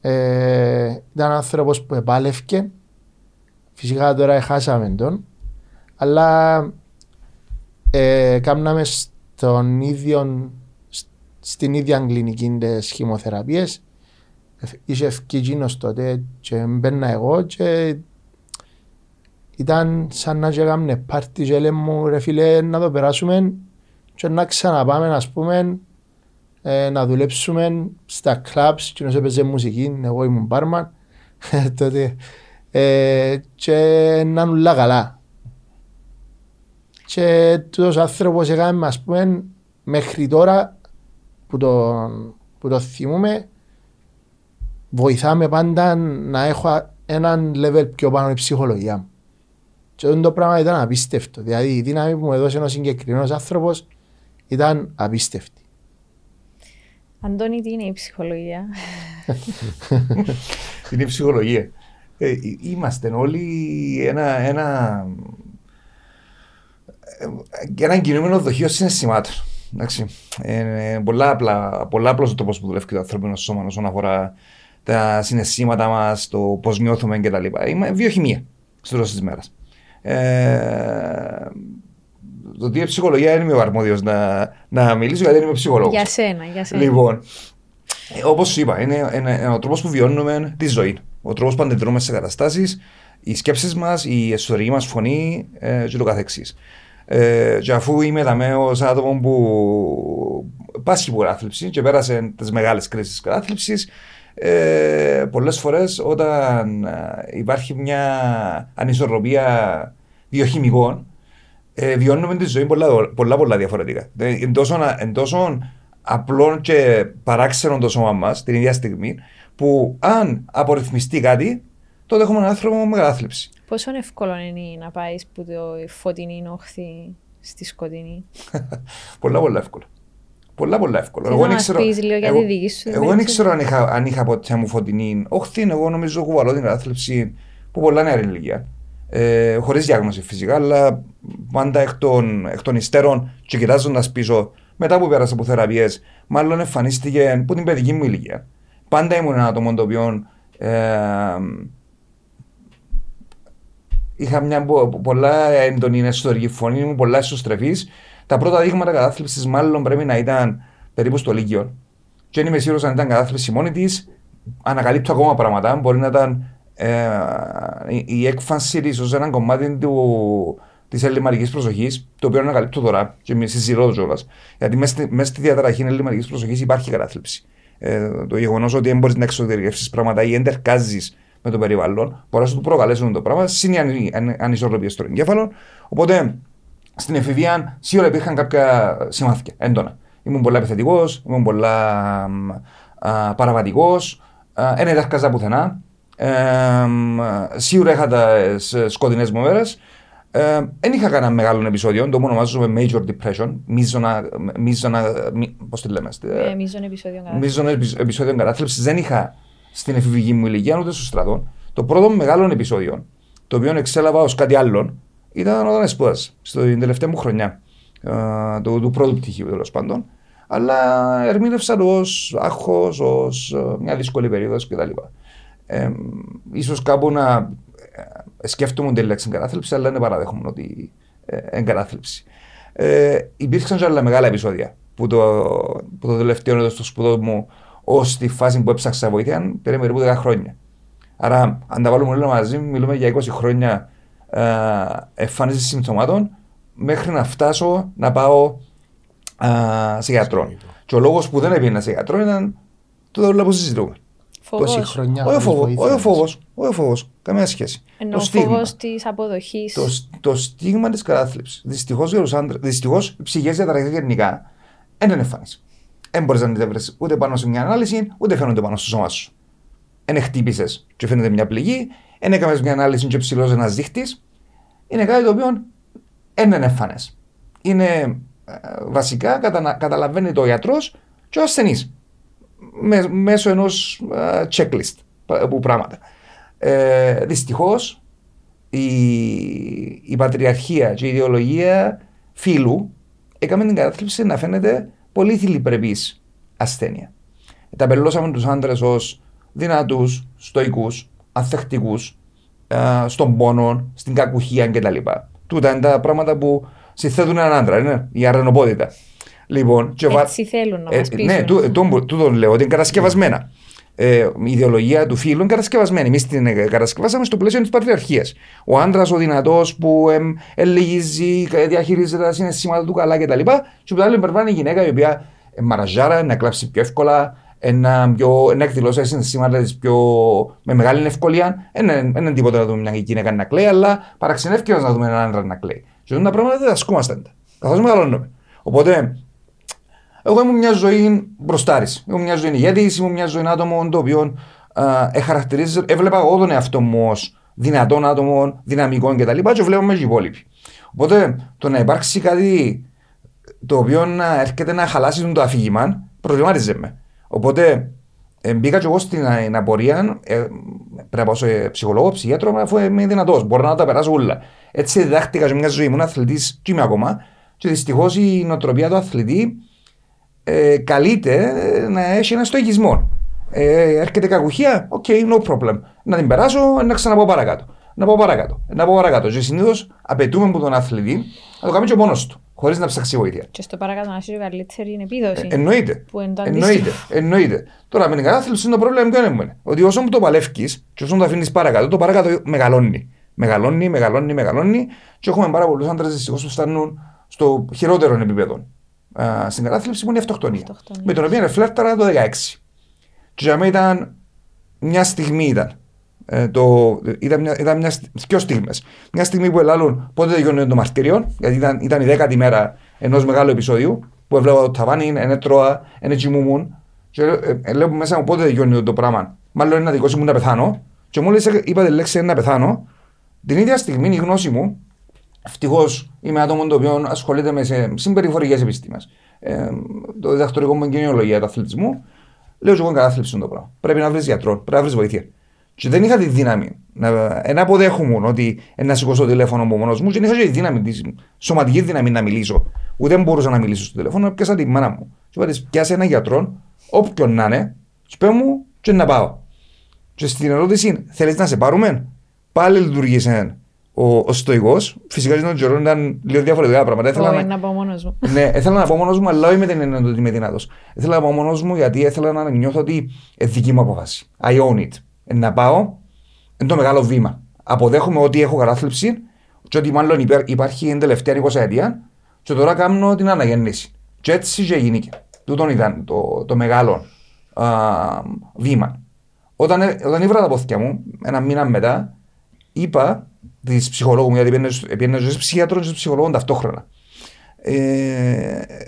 ε, ήταν άνθρωπος που επάλευκε, φυσικά τώρα χάσαμε τον, αλλά ε, κάμναμε στον ίδιο, στην ίδια κλινική τις χημοθεραπείες, είχε ευκεί εκείνος τότε και μπαίνα εγώ και ήταν σαν να έκαμε πάρτι και λέμε μου ρε φίλε να το περάσουμε και να ξαναπάμε ας πούμε ε, να δουλέψουμε στα clubs και να έπαιζε μουσική, εγώ ήμουν μπάρμαν. (laughs) Τότε ε, και να είναι όλα καλά. Και τούτος άνθρωπος έκαμε ας πούμε μέχρι τώρα που το, που το θυμούμε βοηθάμε πάντα να έχω έναν level πιο πάνω η ψυχολογία μου. Και αυτό το πράγμα ήταν απίστευτο. Δηλαδή η δύναμη που μου έδωσε ένας συγκεκριμένος άνθρωπος ήταν απίστευτη. Αντώνη, τι είναι η ψυχολογία; (laughs) είναι η ψυχολογία; Ε, είμαστε όλοι ένα, ένα, ε, ένα κινούμενο δοχείο συναισθημάτων. Εντάξει. Ε, πολλά, απλά, πολλά απλός ο τρόπος που δουλεύει το ανθρώπινο σώμα όσον αφορά τα συναισθήματα μας, το πώς νιώθουμε κτλ. Είναι βιοχημία στο τέλο της μέρας. Ε, το τι είναι ψυχολογία δεν είμαι ο αρμόδιος να, να μιλήσω γιατί δεν είμαι ψυχολόγος. Για σένα, για σένα. Λοιπόν, όπως σου είπα, είναι, είναι, ο τρόπος που βιώνουμε τη ζωή. Ο τρόπος που αντιδρούμε σε καταστάσεις, οι σκέψεις μας, η εσωτερική μας φωνή ε, και το καθεξής. Ε, και αφού είμαι δαμέ ω άτομο που πάσχει από κατάθλιψη και πέρασε τις μεγάλες κρίσεις κατάθλιψης, ε, πολλές φορές όταν ε, υπάρχει μια ανισορροπία βιοχημικών, ε, βιώνουμε τη ζωή πολλά, πολλά, πολλά διαφορετικά. Εν τόσο, εν τόσο απλό και παράξενο το σώμα μας την ίδια στιγμή, που αν απορριθμιστεί κάτι, τότε έχουμε έναν άνθρωπο με κατάθλιψη. Πόσο εύκολο είναι να πάεις που το φωτεινή όχθη στη σκοτεινή; (laughs) πολλά, πολλά εύκολο. Πολλά, πολλά εύκολο. Εγώ δεν ξέρω, λίγο για τη δική σου. Εγώ δεν ξέρω αν είχα, αν είχα ποτέ μου φωτεινή όχθη. Εγώ νομίζω ότι κουβαλώ την κατάθλιψη που πολλά νέα ηλικία. Ε, Χωρίς διάγνωση φυσικά, αλλά πάντα εκ των, εκ των υστέρων και κοιτάζοντας πίσω, μετά που πέρασα από θεραπείες, μάλλον εμφανίστηκε από την παιδική μου ηλικία. Πάντα ήμουν ένα άτομο το οποίο ε, είχα μια πολλά έντονη εσωτερική φωνή, ήμουν πολλά εσωστρεφής. Τα πρώτα δείγματα κατάθλιψης μάλλον πρέπει να ήταν περίπου στο Λύκειο. Και δεν είμαι σίγουρος αν ήταν κατάθλιψη μόνη της. Ανακαλύπτω ακόμα πράγματα. Μπορεί να ήταν ε, η έκφανση της ως ένα κομμάτι του, της ελληματικής προσοχής, το οποίο ανακαλύπτω τώρα και με συζητώ κιόλας. Γιατί μέσα στη διαταραχή ελληματικής προσοχής υπάρχει κατάθλιψη. Ε, το γεγονός ότι δεν μπορείς να εξωτερικεύσει πράγματα ή εντερκάζει με το περιβάλλον, μπορεί να σου προκαλέσουν το πράγμα, είναι οι ανισορροπίες στο εγκέφαλο. Οπότε στην εφηβεία σίγουρα υπήρχαν κάποια σημάδια έντονα. Ήμουν πολλά επιθετικός, ήμουν πολλά παραβατικός, δεν έδερκαζα πουθενά. Ε, σίγουρα είχα τι σκοτεινές μου μέρε. Δεν είχα κανένα μεγάλο επεισόδιο, το ονομάζουμε major depression, μίζωνα, μίζωνα, πώς τη λέμε. Ε, μίζων επεισόδιο Μίζωνα επεισόδιο κατάθλιψης. Δεν είχα στην εφηβική μου ηλικία ούτε στο στρατό. Το πρώτο μεγάλο επεισόδιο, το οποίο εξέλαβα ως κάτι άλλο, ήταν όταν σπούδασα, στην τελευταία μου χρονιά uh, του, του πρώτου πτυχίου τέλος πάντων. Αλλά ερμήνευσα το ως άγχος, ως uh, μια δύσκολη περίοδος κτλ. Ε, ίσως κάπου να ε, σκέφτομαι τη λέξη εγκατάθλιψη, αλλά δεν παραδέχομαι ότι ε, εγκατάθλιψη. Ε, υπήρξαν και άλλα μεγάλα επεισόδια που το, που το τελευταίο έτος στο σπουδό μου ως τη φάση που έψαξα βοήθεια πήρε περίπου 10 χρόνια. Άρα, αν τα βάλουμε όλα μαζί, μιλούμε για 20 χρόνια ε, εμφάνιση συμπτωμάτων μέχρι να φτάσω να πάω ε, σε γιατρό. Και ο λόγος που δεν έπαιρνα σε γιατρό ήταν το όλο που συζητούμε. Φόβος. χρόνια. Όχι ο φόβος. Όχι ο φόβος. Καμία σχέση. Ενώ ο φόβος της αποδοχής. Το, το στίγμα της κατάθλιψης. Δυστυχώς για τους άντρες, δυστυχώς οι ψυχές διαταραχέ γενικά δεν είναι εμφάνιση. Δεν μπορείς να την βρει ούτε πάνω σε μια ανάλυση, ούτε φαίνονται πάνω στο σώμα σου. Δεν χτύπησες και φαίνεται μια πληγή, δεν έκαμες μια ανάλυση και ψηλός ένας δείχτης. Είναι κάτι το οποίο δεν είναι εμφανέ. Είναι ε, βασικά κατα, καταλαβαίνει το γιατρός και ο ασθενής μέσω ενός uh, checklist που πράγματα. Ε, Δυστυχώς η, η πατριαρχία και η ιδεολογία φίλου έκαμε την κατάθλιψη να φαίνεται πολύ θηλυπρεπής ασθένεια. Τα περιλώσαμε τους άντρες ως δυνατούς, στοικούς, αθεκτικού, στον πόνο, στην κακουχία κτλ. Τούτα είναι τα πράγματα που συθέτουν έναν άντρα, είναι η αρενοπότητα. Λοιπόν, Έτσι θέλουν να ε, μας πείσουν. Ναι, τούτο λέω ότι είναι κατασκευασμένα. Ε, η ιδεολογία του φίλου είναι κατασκευασμένη. Εμείς την κατασκευάσαμε στο πλαίσιο της πατριαρχίας. Ο άντρας, ο δυνατός που ε, ελεγγύζει, διαχειρίζεται τα συναισθήματα του καλά κτλ. Και που άλλο υπερβάλλει η γυναίκα η οποία ε, μαραζάρα, να κλάψει πιο εύκολα, να, πιο, να εκδηλώσει τα συναισθήματα της πιο με μεγάλη ευκολία. Δεν είναι τίποτα να δούμε μια γυναίκα να κλαίει, αλλά παραξενεύει να δούμε έναν άντρα να κλαίει. Και αυτά τα πράγματα δεν τα ασκούμαστε. Καθώς μεγαλώνουμε. Οπότε εγώ ήμουν μια ζωή μπροστάρης. Ήμουν μια ζωή ηγέτης, ήμουν μια ζωή άτομο το οποίο εχαρακτηρίζει, έβλεπα εγώ τον εαυτό μου ως δυνατόν άτομο, δυναμικών κτλ. Και, και βλέπουμε και οι υπόλοιποι. Οπότε το να υπάρξει κάτι το οποίο να έρχεται να χαλάσει το αφήγημα προβλημάτιζε με. Οπότε ε, μπήκα και εγώ στην ε, απορία, ε, πρέπει να πάω σε ψυχολόγο, ψυχίατρο, αφού είμαι δυνατός. Μπορώ να τα περάσω όλα. Έτσι διδάχτηκα σε μια ζωή. Ήμουν αθλητής και είμαι ακόμα. Και δυστυχώς η νοοτροπία του αθλητή ε, καλείται ε, να έχει ένα στοικισμό. Ε, έρχεται κακουχία, OK, okay, no problem. Να την περάσω, να ξαναπάω παρακάτω. Να πάω παρακάτω. Να πάω παρακάτω. Και συνήθως απαιτούμε από τον αθλητή να το κάνει και μόνος του, χωρίς να ψάξει βοήθεια. Και στο παρακάτω να έχει καλύτερη επίδοση. Ε, εννοείται. Που είναι το εννοείται. αντίστοιχο. εννοείται. Τώρα με την κατάθλιψη το πρόβλημα ποιο είναι. Ότι όσο μου το παλεύει και όσο μου το αφήνεις παρακάτω, το παρακάτω μεγαλώνει. Μεγαλώνει, μεγαλώνει, μεγαλώνει. Και έχουμε πάρα πολλούς άντρες δυστυχώς που φτάνουν στο χειρότερο επίπεδο. Α, στην κατάθλιψη που είναι η αυτοκτονία. Αυτοκτονία. Με τον οποίο φλέρταρα το 16. Και για μένα ήταν μια στιγμή ήταν. Ε, το, ήταν μια, ήταν μια, δυο στιγμές. Μια στιγμή που ελάλουν πότε τελειώνει το μαρτύριο, γιατί ήταν, ήταν η δέκατη μέρα ενός μεγάλου επεισόδιου, που έβλεπα το ταβάνι, ενέτρωα, ενέτσιμούμουν. Και ε, ε, λέω μέσα μου πότε τελειώνει το πράγμα. Μάλλον είναι δικό μου να πεθάνω. Και μόλις είπα τη λέξη να πεθάνω, την ίδια στιγμή η γνώση μου, ευτυχώς είμαι άτομο το οποίο ασχολείται με συμπεριφορικές επιστήμες. Ε, το διδακτορικό μου είναι κοινωνιολογία του αθλητισμού. Λέω και εγώ είναι κατάθλιψη το πράγμα. Πρέπει να βρεις γιατρό, πρέπει να βρεις βοήθεια. Και δεν είχα τη δύναμη να, να αποδέχομαι ότι να σηκώσω το τηλέφωνο μου μόνος μου και δεν είχα και τη δύναμη, τη σωματική δύναμη να μιλήσω. Ούτε δεν μπορούσα να μιλήσω στο τηλέφωνο, πιάσα τη μάνα μου. Και είπα της, πιάσε έναν γιατρό, όποιον να είναι, και πέ μου και να πάω. Και στην ερώτηση, θέλεις να σε πάρουμε, πάλι λειτουργήσε ο, ο στοικό. Φυσικά στον καιρό ήταν λίγο διαφορετικά πράγματα. Ήθελα Όχι, να, να πω μόνος μου. ναι, ήθελα να πω μόνος μου, αλλά όχι με την έννοια ότι είμαι δυνατός. Ήθελα να πω μόνος μου γιατί ήθελα να νιώθω ότι είναι δική μου απόφαση. I own it. Ε, να πάω, είναι το μεγάλο βήμα. Αποδέχομαι ότι έχω κατάθλιψη και ότι μάλλον υπέρ- υπάρχει την τελευταία 20 ετία και τώρα κάνω την αναγέννηση. Και έτσι και γίνηκε. Τούτον ήταν το, το μεγάλο α, βήμα. Όταν, ε- όταν ήβρα τα πόθηκια μου, ένα μήνα μετά, είπα της ψυχολόγου μου, γιατί πήγαινε σε ψυχιατρών και σε ψυχολόγων ταυτόχρονα. Ε,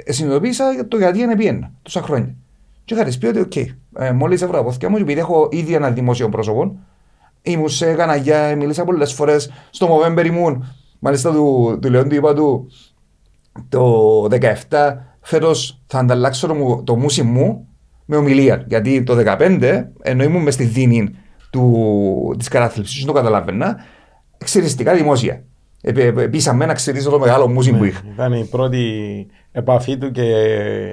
ε, συνειδητοποίησα το γιατί είναι πήγαινα τόσα χρόνια. Και είχα της πει ότι, οκ, ε, μόλις έβρα τα πόθκια μου, και επειδή έχω ήδη ένα δημόσιο πρόσωπο, ήμουν σε κανάλια, μίλησα πολλές φορές. Στο Movember ήμουν, μάλιστα του, του Λεόντου είπα του το 17 φέτος θα ανταλλάξω το, μου- το μουσι μου με ομιλία. Γιατί το 15 ενώ ήμουν μες στη δίνη του, της κατάθλιψης, δεν το καταλάβαινα, ξυριστικά δημόσια. Επίσαμε να ξυρίζω το μεγάλο μουσι που είχα. Ήταν η πρώτη επαφή του και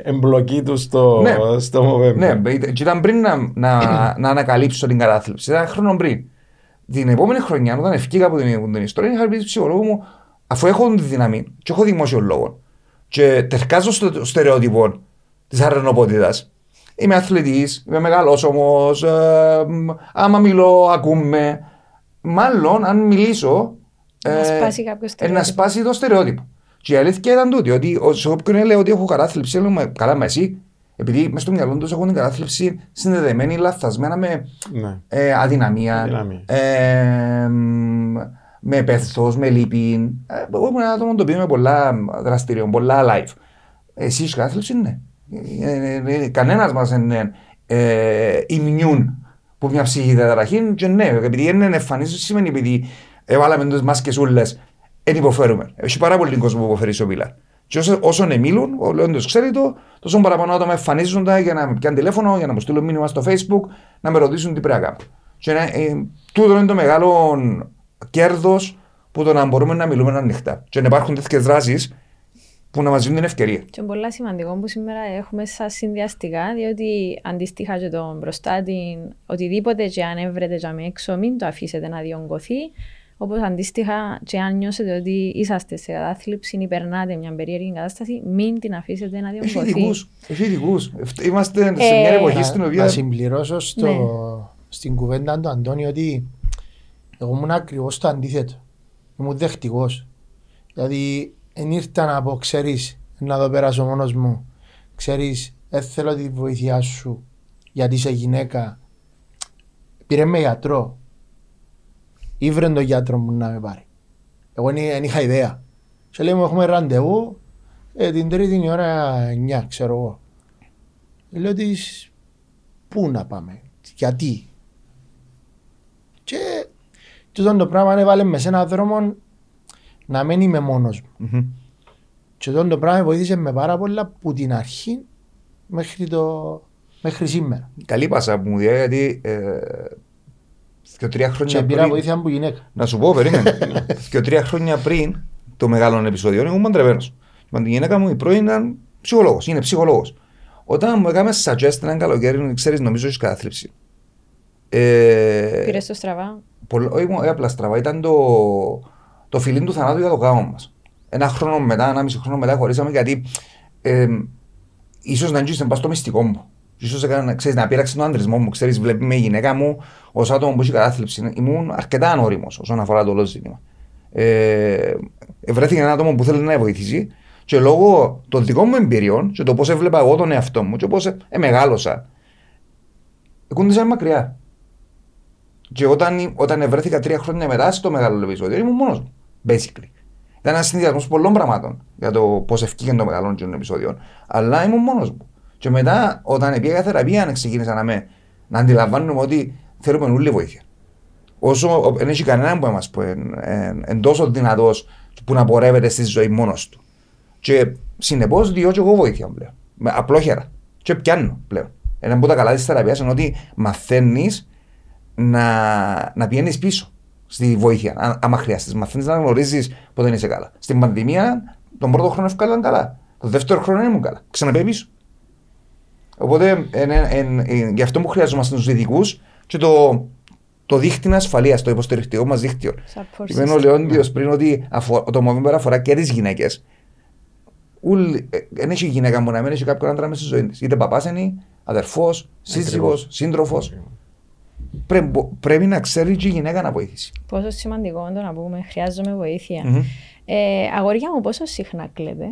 εμπλοκή του στο, Ναι. στο Movember. Ναι, ήταν- και ήταν πριν να, να, (coughs) να ανακαλύψω την κατάθλιψη. Ήταν χρόνο πριν. Την επόμενη χρονιά, όταν ευκήκα από την, από την ιστορία, είχα πει στον ψυχολόγο μου, αφού έχω τη δύναμη και έχω δημόσιο λόγο και τερκάζω στο στερεότυπο της αρενοπότητα. Είμαι αθλητής, είμαι μεγάλο όμω. άμα μιλώ, ακούμε. Μάλλον, αν μιλήσω. Να σπάσει κάποιος ε, στερεότυπο. Να σπάσει το στερεότυπο. Και η αλήθεια ήταν τούτη, ότι ο- σε όποιον λέει ότι έχω κατάθλιψη, λέω «Μα καλά, μα εσύ. Επειδή μέσα στο μυαλό τους έχουν την κατάθλιψη συνδεδεμένη, λαθασμένα με Ναι. ε, αδυναμία, Αδυναμία. ε, μ, με πέθος, με λύπη. Ε, εγώ ήμουν ένα άτομο το οποίο είμαι πολλά δραστηριό, πολλά live. Εσύ είσαι κατάθλιψη, ναι. Ε, ε, ε, Κανένας μας δεν είναι ε, immune που μια ψυχική διαταραχή και ναι, επειδή δεν είναι εμφανίζει σημαίνει επειδή έβαλαμε τις μάσκες ούλες δεν υποφέρουμε. Έχει πάρα πολύ κόσμο που υποφέρει στο πίλαρ. Και όσο, όσο εμίλουν, ο Λέοντος ξέρει το, τόσο παραπάνω άτομα εμφανίζονται για να με πιάνουν τηλέφωνο, για να μου στείλουν μήνυμα στο facebook, να με ρωτήσουν τι πρέπει να κάνω. Και ναι, ε, τούτο είναι το μεγάλο κέρδος που το να μπορούμε να μιλούμε ανοιχτά. Και να υπάρχουν τέτοιες δράσεις που να μας δίνουν την ευκαιρία. Και είναι πολύ σημαντικό που σήμερα έχουμε σαν συνδυαστικά, διότι αντίστοιχα και το μπροστά την οτιδήποτε και αν έβρετε για με έξω, μην το αφήσετε να διονγκωθεί. Όπως αντίστοιχα, και αν νιώσετε ότι είσαστε σε κατάθλιψη ή περνάτε μια περίεργη κατάσταση, μην την αφήσετε να Έχει διονγκωθεί. ειδικού. Έχει ειδικούς. Είμαστε σε Ε, μια εποχή Να, στην να οποία. συμπληρώσω στο, Ναι. στην κουβέντα του Αντώνη ότι εγώ ήμουν ακριβώς το αντίθετο. Ήμουν δεχτικός. Δηλαδή, δεν ήρθα να πω, ξέρεις, να το περάσω μόνος μου. Ξέρεις, δεν θέλω τη βοήθειά σου γιατί είσαι γυναίκα. Πήρε με γιατρό. Ήβρε τον γιατρό μου να με πάρει. Εγώ δεν δεν είχα ιδέα. Και λέει μου έχουμε ραντεβού ε, την τρίτη η ώρα 9, ξέρω εγώ. Λέω της, πού να πάμε, γιατί. Και τούτο το πράγμα έβαλε με σε έναν δρόμο να μην είμαι μόνος μου. Μμμ. Και τούτο το πράγμα βοήθησε με πάρα πολλά που την αρχή μέχρι το, Μέχρι σήμερα. Καλή πάσα που μου διέ, γιατί ε, και τρία χρόνια Και πήρα πριν, βοήθεια από γυναίκα. να σου πω, περίμενε. (laughs) και τρία χρόνια πριν το μεγάλο επεισόδιο, ήμουν παντρεμένο. Με τη γυναίκα μου η πρώην ήταν ψυχολόγος, είναι ψυχολόγος. Όταν μου έκαμε suggest έναν καλοκαίρι, ξέρεις, νομίζω έχεις κατάθλιψη. Ε, Πήρες το στραβά. πολλ- όχι μόνο- όχι απλά στραβά, ήταν το, το φιλί του θανάτου για το γάμο μας. Ένα χρόνο μετά, ένα μισή χρόνο μετά χωρίσαμε γιατί ε, ίσως να αγγίξε πα στο μυστικό μου. Ίσως έκανα, ξέρεις, να πείραξε τον άντρισμό μου. Ξέρεις, βλέπει με η γυναίκα μου ως άτομο που έχει κατάθλιψη. Ήμουν αρκετά ανώριμος όσον αφορά το όλο ζήτημα. Ε, βρέθηκε ένα άτομο που θέλει να με βοηθήσει και λόγω των δικών μου εμπειριών και το πώς έβλεπα εγώ τον εαυτό μου και πώς ε, μεγάλωσα, κούντισα μακριά. Και όταν, όταν βρέθηκα τρία χρόνια μετά στο μεγάλο επεισόδιο, ήμουν μόνος μου. Basically. Ήταν ένας συνδυασμός πολλών πραγμάτων για το πώς ευκήγε το μεγάλο των επεισόδιων. Αλλά ήμουν μόνος μου. Και μετά, όταν πήγα θεραπεία, ξεκίνησα να, με, να αντιλαμβάνομαι ότι θέλουμε όλη βοήθεια. Όσο δεν έχει κανέναν που μας που είναι τόσο δυνατός που να πορεύεται στη ζωή μόνος του. Και συνεπώς διώ και εγώ βοήθεια πλέον. Με απλόχερα. Και πιάνω πλέον. Ένα από τα καλά της θεραπείας είναι ότι μαθαίνεις να, να πηγαίνει πίσω στη βοήθεια, αν- άμα χρειάζεται. Μαθαίνεις να γνωρίζεις πότε είσαι καλά. Στην πανδημία, τον πρώτο χρόνο έφυγα καλά. Το δεύτερο χρόνο ήμουν καλά. Ξαναπέει πίσω. Οπότε εν, εν, εν, γι' αυτό που χρειαζόμαστε τους ειδικούς και το, το δίχτυ ασφαλείας, το υποστηρικτικό μας δίκτυο. Support Είπε ο system. Λεόντιος πριν ότι αφο, το Movember αφορά και τις γυναίκες. Δεν έχει γυναίκα μου να μην έχει κάποιον άντρα μέσα στη ζωή της. Είτε παπάς είναι, αδερφός, σύζυγος, σύντροφος. Πρέπει να ξέρει και η γυναίκα να βοηθήσει. Πόσο σημαντικό είναι το να πούμε, χρειάζομαι βοήθεια. Μμμ. Ε, αγόρια μου, πόσο συχνά κλαίτε.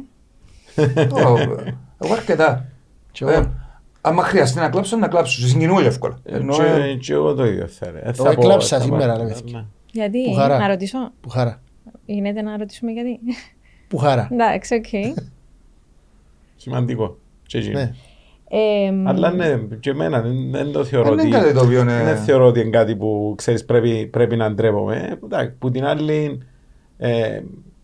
(laughs) Ω, Εγώ αρκετά. Και Ε, εγώ. άμα χρειαστεί να κλάψω, να κλάψω. Σε συγκινούμε εύκολα. Ενώ, ε, Και, και εγώ το ίδιο θα ρε. Θα Εγώ πω- έκλαψα θα σήμερα, πω- ρε παιδιά. ναι. Γιατί, Που χαρά. να ρωτήσω; Που χαρά. Γίνεται να ρωτήσουμε γιατί; Που χαρά. Εντάξει, οκ. Σημαντικό. Και εκείνο. Ναι. Ε, Αλλά ναι, και εμένα δεν, δεν το θεωρώ Δεν ότι... είναι κάτι το οποίο είναι- Δεν θεωρώ ότι είναι κάτι που ξέρεις πρέπει, πρέπει να ντρέπομαι. Εντάξει, που την άλλη ε,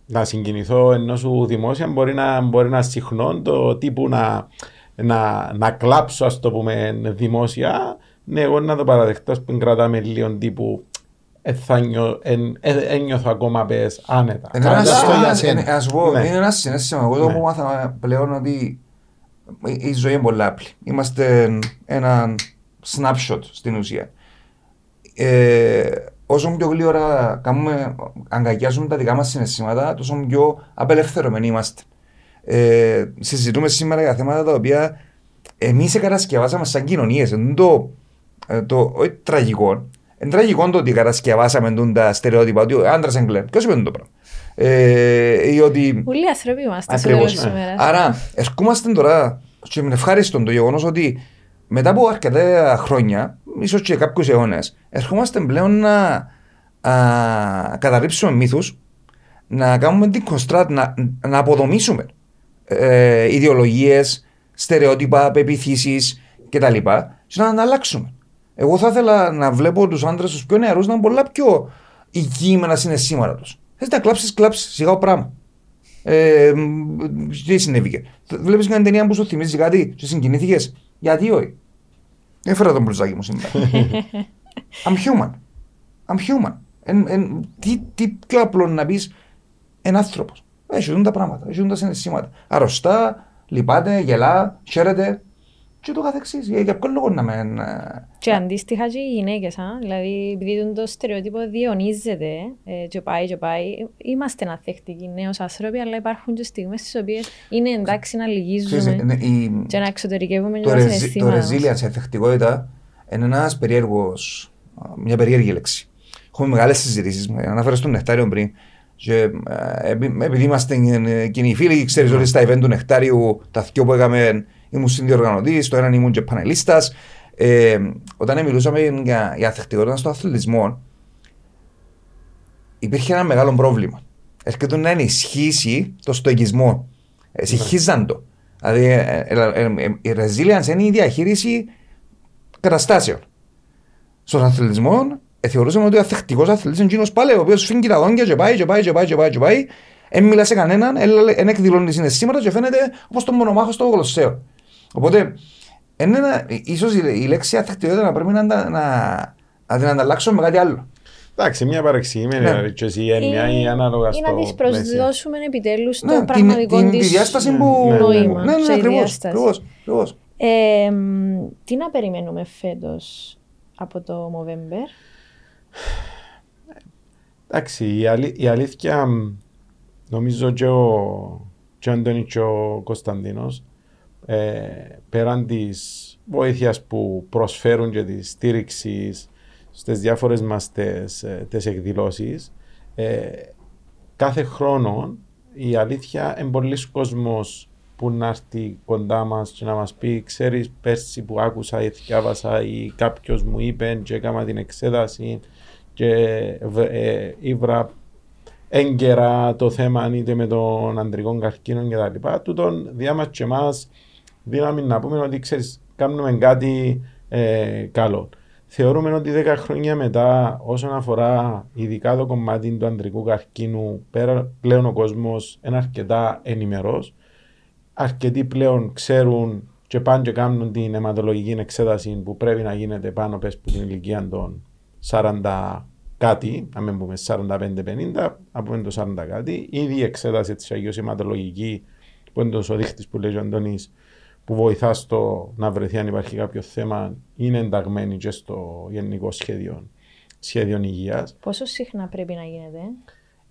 να συγκινηθώ ενώ σου δημόσια μπορεί να, μπορεί να συχνώ το τύπου να, να, να κλάψω ας το πούμε δημόσια. Ναι, εγώ να το παραδεχτώ που κρατάμε λίγο τύπου ε, θα νιώ, εν, ε, ένιωθω ακόμα πες άνετα. Είναι ένας Κράτα το για είναι- σένα. είναι- ας σου πω, Ναι. είναι ένα συνέστημα. Εγώ το Ναι. που μάθαμε πλέον ότι η- η ζωή είναι πολύ απλή. Είμαστε ένα snapshot στην ουσία. Ε, όσο πιο γλύωρα κάνουμε, αγκαγιάζουμε τα δικά μας συναισθήματα, τόσο πιο απελευθερωμένοι είμαστε. Ε, συζητούμε σήμερα για θέματα τα οποία εμείς κατασκευάσαμε σαν κοινωνίες. Είναι το, ε, το, όχι τραγικό. Είναι τραγικό το ότι κατασκευάσαμε τούν τα στερεότυπα ότι ο άντρας εγκλέν. Ποιος είπε το πράγμα. Ε, ή ότι Πολλοί άνθρωποι είμαστε στο Ακριβώς, τέλος της ναι. ημέρας. Άρα, ερχόμαστε τώρα και με ευχάριστον το γεγονός ότι μετά από αρκετά χρόνια, ίσως και κάποιους αιώνες, ερχόμαστε πλέον να α, καταρρύψουμε μύθους, να κάνουμε deconstruct, να, να αποδομήσουμε ε, ιδεολογίες, στερεότυπα, πεπιθήσεις κτλ. και να τα αλλάξουμε. Εγώ θα ήθελα να βλέπω τους άντρες, τους πιο νεαρούς, να είναι πολλά πιο οικοί με τα συναισθήματα τους. Θες να κλάψεις, κλάψεις, σιγά ο πράγμα. Ε, μ, τι συνέβηκε. Βλέπεις μια ταινία που σου θυμίζει κάτι και συγκινήθηκες; Γιατί όχι; Έφερα τον μπλουζάκι μου σήμερα. (laughs) I'm human. I'm human. Εν, εν, τι, τι πιο απλό να πεις ένα άνθρωπος. Έχει δουν τα πράγματα, έχει δουν τα συναισθήματα. Αρρωστά, λυπάται, γελά, χαίρεται και το καθεξής. Για, για ποιο λόγο να με. ε, Και αντίστοιχα και οι γυναίκες, α, δηλαδή επειδή τον το στερεότυπο διονύζεται ε, και πάει και πάει, είμαστε ανθεκτικοί νέος άνθρωποι, αλλά υπάρχουν και στιγμές στις οποίες είναι εντάξει να ξέρεις, λυγίζουμε είναι- η- και να εξωτερικεύουμε και το, τα ρεζι, το συναισθήματα μας. resilience, η ανθεκτικότητα, είναι ένας περίεργος, μια περίεργη λέξη. Έχουμε μεγάλες συζητήσεις. Αναφέρω στον Νεκτάριο πριν. Και, ε, επει- επειδή είμαστε ε, κοινοί φίλοι, ξέρεις ότι στα event του Νεκτάριου, τα δυο που έκαμε, ήμουν συνδιοργανωτής, το έναν ήμουν και πανελίστας. Ε, όταν μιλούσαμε για, για ανθεκτικότητα στον αθλητισμό, υπήρχε ένα μεγάλο πρόβλημα. Έρχεται να ενισχύσει το στοικισμό. Ε, Συγχύζαν το. Δηλαδή, ε, ε, ε, ε, η resilience είναι η διαχείριση καταστάσεων. Στον αθλητισμό, ε, θεωρούσαμε ότι ο αθλητικός αθλητής είναι εκείνος πάλι, ο οποίος φύγει τα δόντια και πάει, και πάει, και πάει, και πάει, και πάει. Δεν μιλά σε κανέναν, δεν εκδηλώνει συναισθήματα και φαίνεται όπως τον μονομάχος στο γλωσσαίο. Οπότε, Είναι ένα, ίσως η, η λέξη αθεκτικότητα να πρέπει να, τα- να, να την ανταλλάξουμε με κάτι άλλο. Εντάξει, μια παρεξηγημένη Ναι. ναι. και εσύ έννοια ή ανάλογα ή στο να της πλαίσιο. προσδώσουμε επιτέλους το Ναι, την, πραγματικό την, της τη διάσταση που. Ναι, ναι, νόημα. Ναι, ναι, σε ακριβώς, διάσταση. ακριβώς, ακριβώς. Ε, μ, τι να περιμένουμε φέτος από το Movember; Εντάξει, η, αλη- η αλήθεια μ, νομίζω και ο, και ο Αντώνης και ο Κωνσταντίνος ε, πέραν της βοήθειας που προσφέρουν και της στήριξης στις διάφορες μας τις, ε, τις εκδηλώσεις ε, κάθε χρόνο η αλήθεια είναι πολλοίς κόσμος που να έρθει κοντά μας και να μας πει ξέρεις πέρσι που άκουσα ή διάβασα ή κάποιος μου είπε και έκανα την εξέταση και β- ε, ήβρα έγκαιρα το θέμα είτε με τον αντρικό καρκίνο και τα λοιπά. Τούτον διά μας και εμάς δύναμη να πούμε ότι ξέρεις κάνουμε κάτι ε, καλό. Θεωρούμε ότι 10 χρόνια μετά όσον αφορά ειδικά το κομμάτι του αντρικού καρκίνου πέρα, πλέον ο κόσμος είναι αρκετά ενημερός αρκετοί πλέον ξέρουν και πάνε και κάνουν την αιματολογική εξέταση που πρέπει να γίνεται πάνω πες που την ηλικία των 40 κάτι, να μην πούμε 45-50, να πούμε το 40 κάτι. Ήδη η εξέταση της Αγίως αιματολογικής που είναι ο δείχτης που λέει ο Αντώνης που βοηθά στο να βρεθεί αν υπάρχει κάποιο θέμα είναι ενταγμένη και στο γενικό σχέδιο, σχέδιο υγείας Πόσο συχνά πρέπει να γίνεται;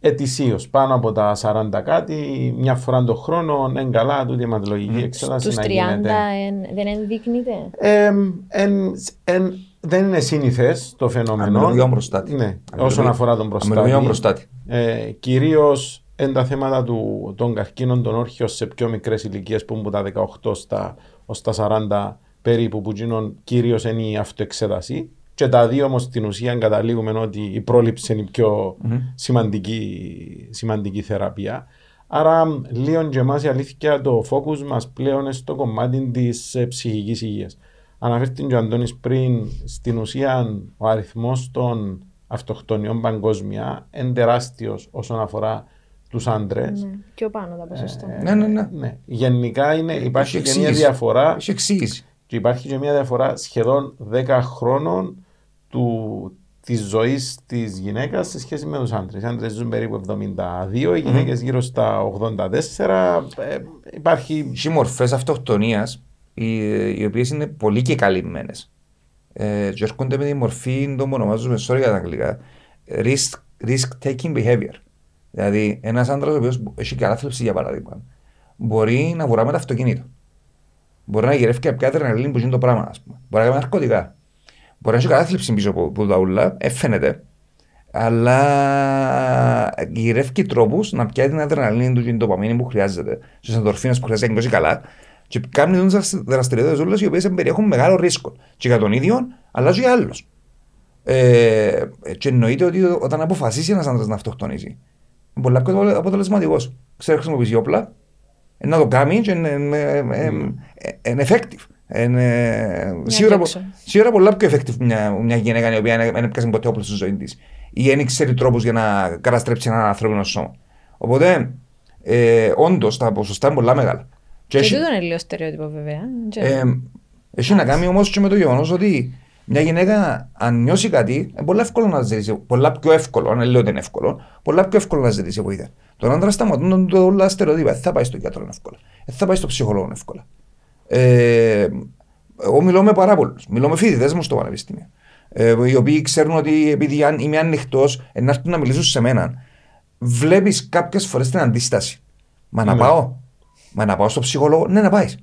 ετησίως πάνω από τα 40 κάτι, μια φορά το χρόνο, είναι καλά τούτη η αιματολογική εξέταση Στους να 30 γίνεται. εν- δεν ενδείκνυται; Ε, εν- εν- δεν είναι σύνηθες το φαινόμενο. Αμυλογιών προστάτη. Ναι, Αμυλογιών- όσον αφορά τον αμυλογιών προστάτη. προστάτη. Ε, Κυρίως είναι τα θέματα του, των καρκίνων των όρχων σε πιο μικρές ηλικίες που είναι από τα 18 στα, ως τα 40 περίπου που γίνουν κυρίως είναι η αυτοεξέταση. Και τα δύο όμως στην ουσία καταλήγουμε ότι η πρόληψη είναι η πιο σημαντική, σημαντική θεραπεία. Άρα, λίγο και εμάς η αλήθεια το focus μας πλέον είναι στο κομμάτι της ε, ψυχικής υγείας. Αναφέρθηκε και ο Αντώνης πριν, στην ουσία ο αριθμός των αυτοκτονιών παγκόσμια είναι τεράστιος όσον αφορά τους άντρες. Ναι. Πιο πάνω τα ποσοστό. Ναι, ναι, ναι. Ναι. Γενικά είναι, υπάρχει Έχει και μια εξήγηση. διαφορά Έχει εξήγηση. και υπάρχει και μια διαφορά σχεδόν 10 χρόνων του, της ζωής της γυναίκας σε σχέση με τους άντρες. Οι άντρες ζουν περίπου 72, οι γυναίκες γύρω στα 84. Ε, υπάρχει... Έχει μορφές αυτοκτονίας οι, οι οποίες είναι πολύ και καλυμμένες. Ε, και έρχονται με τη μορφή, το ονομάζουμε sorry για τα αγγλικά, risk, risk taking behavior. Δηλαδή, ένας άντρας ο οποίος έχει κατάθλιψη, για παράδειγμα, μπορεί να βουρά με το αυτοκίνητο. Μπορεί να γυρεύει και κάποια αδρεναλίνη που γίνει το πράγμα, ας πούμε. Μπορεί να κάνει ναρκωτικά. Μπορεί να έχει κατάθλιψη πίσω από, από τα ούλα, έφαινεται. Αλλά γυρεύει τρόπους να πιάσει την αδρεναλίνη του και την τοπαμίνη που χρειάζεται, στι ενδορφίνες που χρειάζεται να νιώσει καλά. Και κάνει δραστηριότητες όλες οι οποίες περιέχουν μεγάλο ρίσκο. Και για τον ίδιο, αλλά και για άλλου. Ε, και εννοείται ότι όταν αποφασίσει ένας άντρας να αυτοκτονήσει, είναι πολύ πιο αποτελεσματικός. Ξέρει να χρησιμοποιήσει όπλα, ε, να το κάνει και είναι ε, ε, ε, είναι effective. Είναι σίγουρα, πο- αντέξω. σίγουρα πολλά πιο effective μια, μια γυναίκα η οποία δεν δεν έπιασε ποτέ όπλο στη ζωή της ή δεν ξέρει τρόπους για να καταστρέψει ένα ανθρώπινο σώμα. Οπότε, ε, όντως τα ποσοστά είναι πολλά μεγάλα. Και Και έχει- τούτο είναι λίγο στερεότυπο βέβαια. Και- ε, έχει να κάνει όμως και με το γεγονός ότι μια γυναίκα, αν νιώσει κάτι, είναι πολύ εύκολο να ζητήσει. Πολλά πιο εύκολο, αν λέω ότι είναι εύκολο, πολλά πιο εύκολο να ζητήσει βοήθεια. Τον άντρα σταματούν το όλα στερεότυπα. Δεν θα πάει στον γιατρό εύκολα. Δεν θα πάει στον ψυχολόγο εύκολα. Ε, εγώ μιλώ με πάρα πολλού. Μιλώ με φοιτητές μου στο πανεπιστήμιο. Ε, οι οποίοι ξέρουν ότι επειδή αν είμαι ανοιχτός, να έρθουν να μιλήσουν σε μένα. Βλέπεις κάποιες φορές την αντίσταση. Μα να Ναι. πάω. Μα να πάω στο ψυχολόγο. Ναι, να πάεις.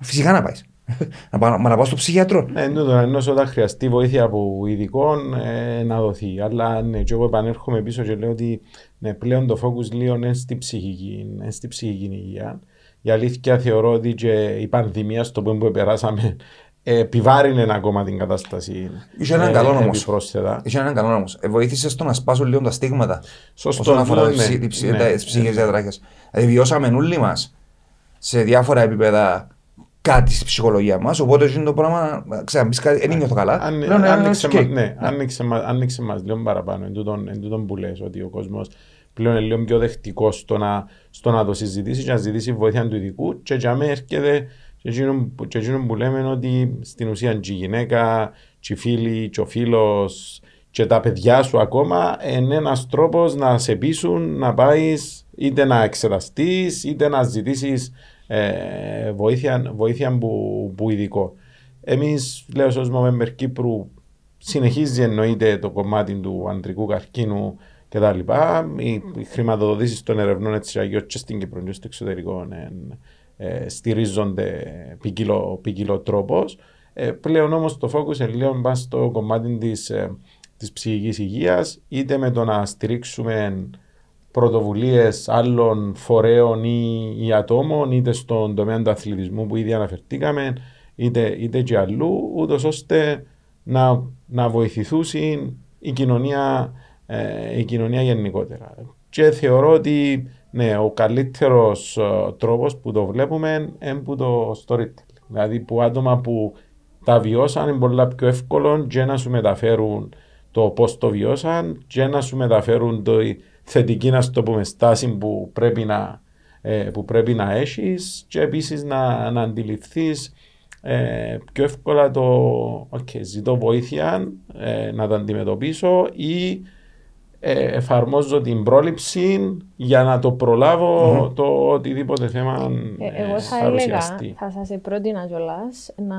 Φυσικά να πάεις. Να, πάω, μα να πάω στο ψυχιατρό. Ναι, είναι τούτο, ενώ όταν χρειαστεί βοήθεια από ειδικών ε, να δοθεί. Αλλά ναι, και εγώ επανέρχομαι πίσω και λέω ότι ναι, πλέον το focus λίγο είναι στη ψυχική, είναι στη ψυχική υγεία. Η αλήθεια θεωρώ ότι και η πανδημία στο που περάσαμε ε, επιβάρυνε ακόμα την κατάσταση. Είχε έναν καλό όμως. Επιπρόσθετα. Είχε έναν καλό όμως. Ε, βοήθησες στο να σπάσουν λίγο τα στίγματα. Σωστό, Όσον αφορά ναι, τις ψη- ναι, τις ψη- ναι, τα- τις ψυχικές ναι. διαταράχες. Δηλαδή, βιώσαμε όλοι μα σε διάφορα επίπεδα κάτι στη ψυχολογία μας. Οπότε, είναι το πράγμα, ξέρω, μπεις κάτι, δεν νιώθω καλά. Αν, Λέω, ναι, άνοιξε, οκ. μας, ναι, άνοιξε, μας, άνοιξε μας λίγο παραπάνω εν τούτον, εν τούτον που λες ότι ο κόσμος πλέον είναι λίγο πιο δεκτικός στο να, στο να το συζητήσει και να ζητήσει βοήθεια του ειδικού και για μένα έρχεται Και εκείνο, που- και εκείνο που λέμε είναι ότι στην ουσία και η γυναίκα, και οι φίλοι, και ο φίλος και τα παιδιά σου ακόμα είναι ένας τρόπος να σε πείσουν να πάεις είτε να εξεταστείς είτε να ζητήσεις ε, βοήθεια, βοήθεια που, που ειδικό. Εμείς, λέω, ως Movember Κύπρου συνεχίζει εννοείται το κομμάτι του αντρικού καρκίνου και τα λοιπά. Οι, οι χρηματοδοτήσεις των ερευνών έτσι αγιώς και στην Κύπρο και στο εξωτερικό ε, ε, στηρίζονται ποικιλό, ποικιλό τρόπος. Ε, πλέον όμως το focus είναι λίγο πάνω στο κομμάτι της, ε, της ψυχικής υγείας είτε με το να στηρίξουμε πρωτοβουλίες άλλων φορέων ή, ή ατόμων είτε στον τομέα του αθλητισμού που ήδη αναφερθήκαμε είτε, είτε και αλλού ούτως ώστε να, να βοηθηθούσει η κοινωνία, ε, η κοινωνία γενικότερα. Και θεωρώ ότι ναι, ο καλύτερος ε, τρόπος που το βλέπουμε είναι που το storytelling. Δηλαδή που άτομα που τα βιώσαν είναι πολλά πιο εύκολο και να σου μεταφέρουν το πώς το βιώσαν και να σου μεταφέρουν το θετική να το πούμε στάση που πρέπει να, ε, που πρέπει να έχεις και επίσης να, να αντιληφθείς ε, πιο εύκολα το okay, ζητώ βοήθεια ε, να τα αντιμετωπίσω ή ε, εφαρμόζω την πρόληψη για να το προλαβω το οτιδήποτε θέμα Ε, ε, εγώ θα παρουσιαστεί. έλεγα, θα σας πρότεινα κιόλας να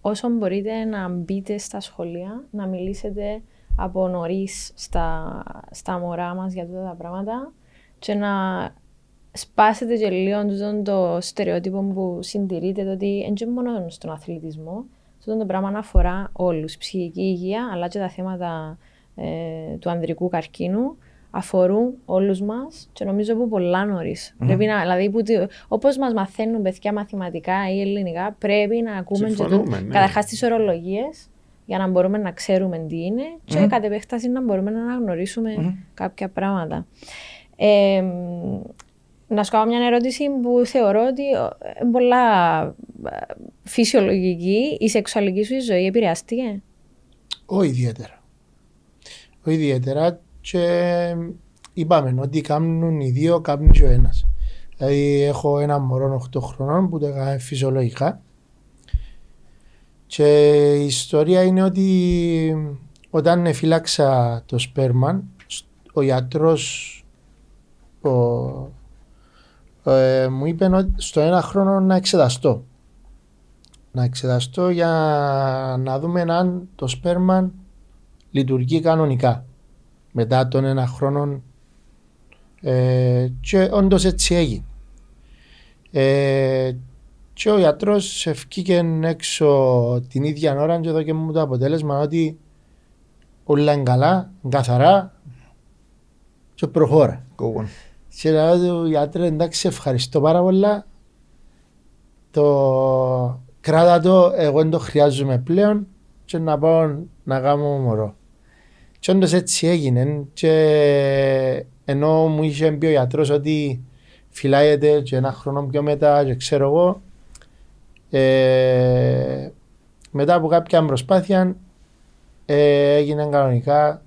όσο μπορείτε να μπείτε στα σχολεία, να μιλήσετε από νωρίς στα, στα μωρά μας για αυτά τα πράγματα και να σπάσετε και λίγο τούτον το στερεότυπο που συντηρείτε το ότι δεν είναι μόνο στον αθλητισμό, αυτό το πράγμα αφορά όλους, ψυχική υγεία αλλά και τα θέματα ε, του ανδρικού καρκίνου αφορούν όλους μας και νομίζω που πολλά νωρίς. Πρέπει να, δηλαδή, που, τι- όπως μας μαθαίνουν παιδιά μαθηματικά ή ελληνικά, πρέπει να ακούμε και το, Συμφωνούμε, ναι. καταρχάς τις ορολογίες για να μπορούμε να ξέρουμε τι είναι και κατ' επέκταση να μπορούμε να αναγνωρίσουμε κάποια πράγματα. Ε, να σου κάνω μια ερώτηση που θεωρώ ότι ε, είναι πολλά ε, φυσιολογική. Η σεξουαλική σου ζωή επηρεαστήκε. Όχι ιδιαίτερα. Όχι ιδιαίτερα και είπαμε ότι κάνουν οι δύο, κάνουν και ο ένας. Δηλαδή έχω ένα μωρό 8 χρονών που το έκανε φυσιολογικά και η ιστορία είναι ότι όταν φύλαξα το σπέρμα ο γιατρός ο, ε, μου είπε ότι στο ένα χρόνο να εξεταστώ να εξεταστώ για να δούμε αν το σπέρμα λειτουργεί κανονικά μετά τον ένα χρόνο ε, και όντως έτσι έγινε. Ε, και ο γιατρός ευκήκε έξω την ίδια ώρα και εδώ μου το αποτέλεσμα ότι όλα είναι καλά, καθαρά και προχώρα. Go on. Και λέω του γιατρέ εντάξει ευχαριστώ πάρα πολλά το κράτα το εγώ δεν το χρειάζομαι πλέον και να πάω να κάνω μωρό. Και όντως έτσι έγινε και ενώ μου είχε πει ο γιατρός ότι φυλάγεται και ένα χρόνο πιο μετά και ξέρω εγώ ε, μετά από κάποια προσπάθεια ε, έγινε κανονικά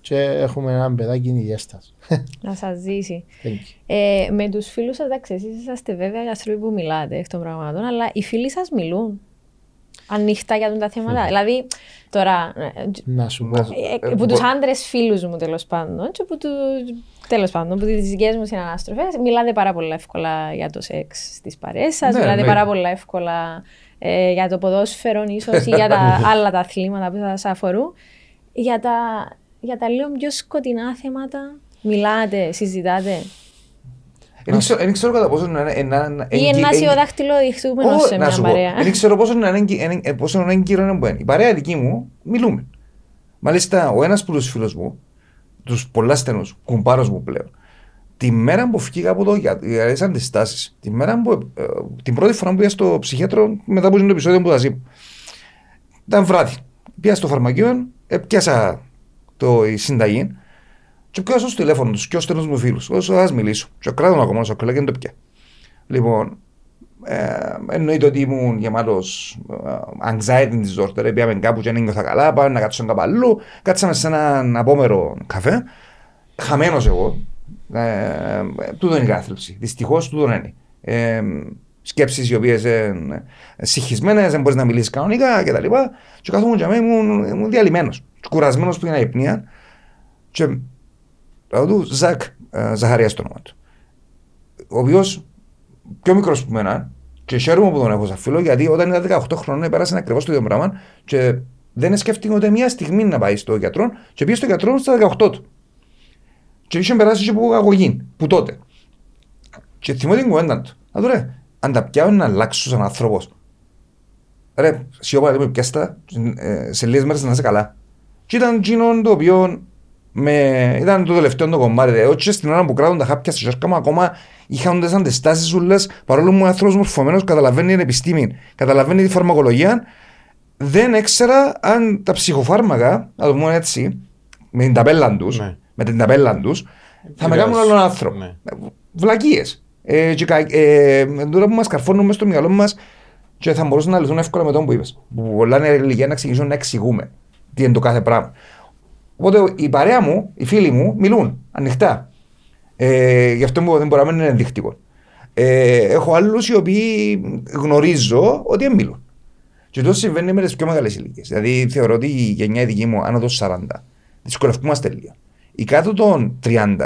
και έχουμε ένα παιδάκι υγιέστας. Να σας ζήσει. Thank you. Ε, με τους φίλους σας, εντάξει, εσείς είσαστε βέβαια οι άνθρωποι που μιλάτε εκ των πραγμάτων, αλλά οι φίλοι σας μιλούν ανοιχτά για τα θέματα. δηλαδή, τώρα. ε, Να σου πω. ε, που τους άντρες φίλους μου τέλος πάντων, και που του. Τέλος πάντων, που τις δικές μου συνανάστροφε, μιλάτε πάρα πολύ εύκολα για το σεξ στις παρέες σας, Ναι, μιλάτε εννοείται. πάρα πολύ εύκολα ε, για το ποδόσφαιρο, ίσως ή για τα (laughs) άλλα τα αθλήματα που σας αφορούν. Για τα, για τα λίγο πιο σκοτεινά θέματα, μιλάτε, συζητάτε. Δεν ξέρω- Δεν ξέρω κατά πόσο είναι ένα. Ή ένα δάχτυλο διχτούμενο σε μια παρέα. Δεν ξέρω πόσο είναι έγκυ- είναι- ε, πόσο είναι έγκυρο είναι που είναι. Η παρέα δική μου μιλούμε. Μάλιστα, ο ένας από τους φίλους μου, τους πολλά στενούς, κουμπάρος μου πλέον, τη μέρα που φύγα από το για για τις αντιστάσεις, τη μέρα που, ε, την πρώτη φορά που πήγα στο ψυχίατρο μετά από το επεισόδιο που θα είπα. Ήταν βράδυ. Πήγα στο φαρμακείο, ε, πιάσα το, η συνταγή και πιάσα στο τηλέφωνο τους και ο στενός μου φίλους. Όσο ας μιλήσω. Και κράτον ακόμα στο κολλά και δεν το πια. Λοιπόν, ε, εννοείται ότι ήμουν γεμάτος anxiety disorder. Πήγαμε κάπου και δεν νιώθα καλά. Πάμε να κάτσω κάπου αλλού. Κάτσαμε σε έναν απόμερο καφέ. Χαμένος εγώ. Ε, τούτο είναι η κάθλιψη. Δυστυχώς τούτο είναι. Ε, σκέψεις οι οποίες είναι συγχυσμένες, δεν μπορείς να μιλήσεις κανονικά κτλ. Και κάθομαι για μένα ήμουν, ήμουν διαλυμένος. Κουρασμένος που είναι υπνία. Και λέω του Ζακ, ε, Ζαχαρίας το όνομα του. Ο οποίος πιο μικρός που μένα, και χαίρομαι που τον έχω σαν φίλο, γιατί όταν ήταν 18 χρόνια πέρασε ακριβώς το ίδιο πράγμα και δεν σκέφτηκε ούτε μία στιγμή να πάει στο γιατρό και πήγε στο γιατρό στα 18 του. Και είχε περάσει και από αγωγή, που τότε. Και θυμώ την κουβέντα του. Να του ρε, αν τα πιάω να αλλάξω σαν άνθρωπος. Ρε, σιωπά, λέμε πιάστα, ε, σε λίγες μέρες να είσαι καλά. Και ήταν εκείνο το οποίο με... ήταν το τελευταίο το κομμάτι. Δηλαδή, όχι στην ώρα που κράτουν τα χάπια στο σέρκα μου, ακόμα είχαν τις αντιστάσεις ούλες, παρόλο που ο άνθρωπος μορφωμένος καταλαβαίνει την επιστήμη, καταλαβαίνει τη φαρμακολογία, δεν έξερα αν τα ψυχοφάρμακα, να το πούμε έτσι, με την ταπέλα τους, Ναι. με την ταπέλα τους, θα με κάνουν άλλον άνθρωπο. Ναι. Βλακίες. Ε, και, κα- ε, τώρα που μας καρφώνουν μέσα στο μυαλό μας και θα μπορούσαν να λυθούν εύκολα με τον που είπες. Που πολλά είναι ηλικία να εξηγήσουν να εξηγούμε τι είναι το κάθε πράγμα. Οπότε η παρέα μου, οι φίλοι μου μιλούν ανοιχτά. Ε, γι' αυτό που δεν μπορεί να μην είναι ενδεικτικό. Ε, έχω άλλους οι οποίοι γνωρίζω ότι δεν μιλούν. Και αυτό συμβαίνει με τις πιο μεγάλες ηλικίες. Δηλαδή θεωρώ ότι η γενιά η δική μου άνω των 40 δυσκολευόμαστε λίγο. Οι κάτω των 30,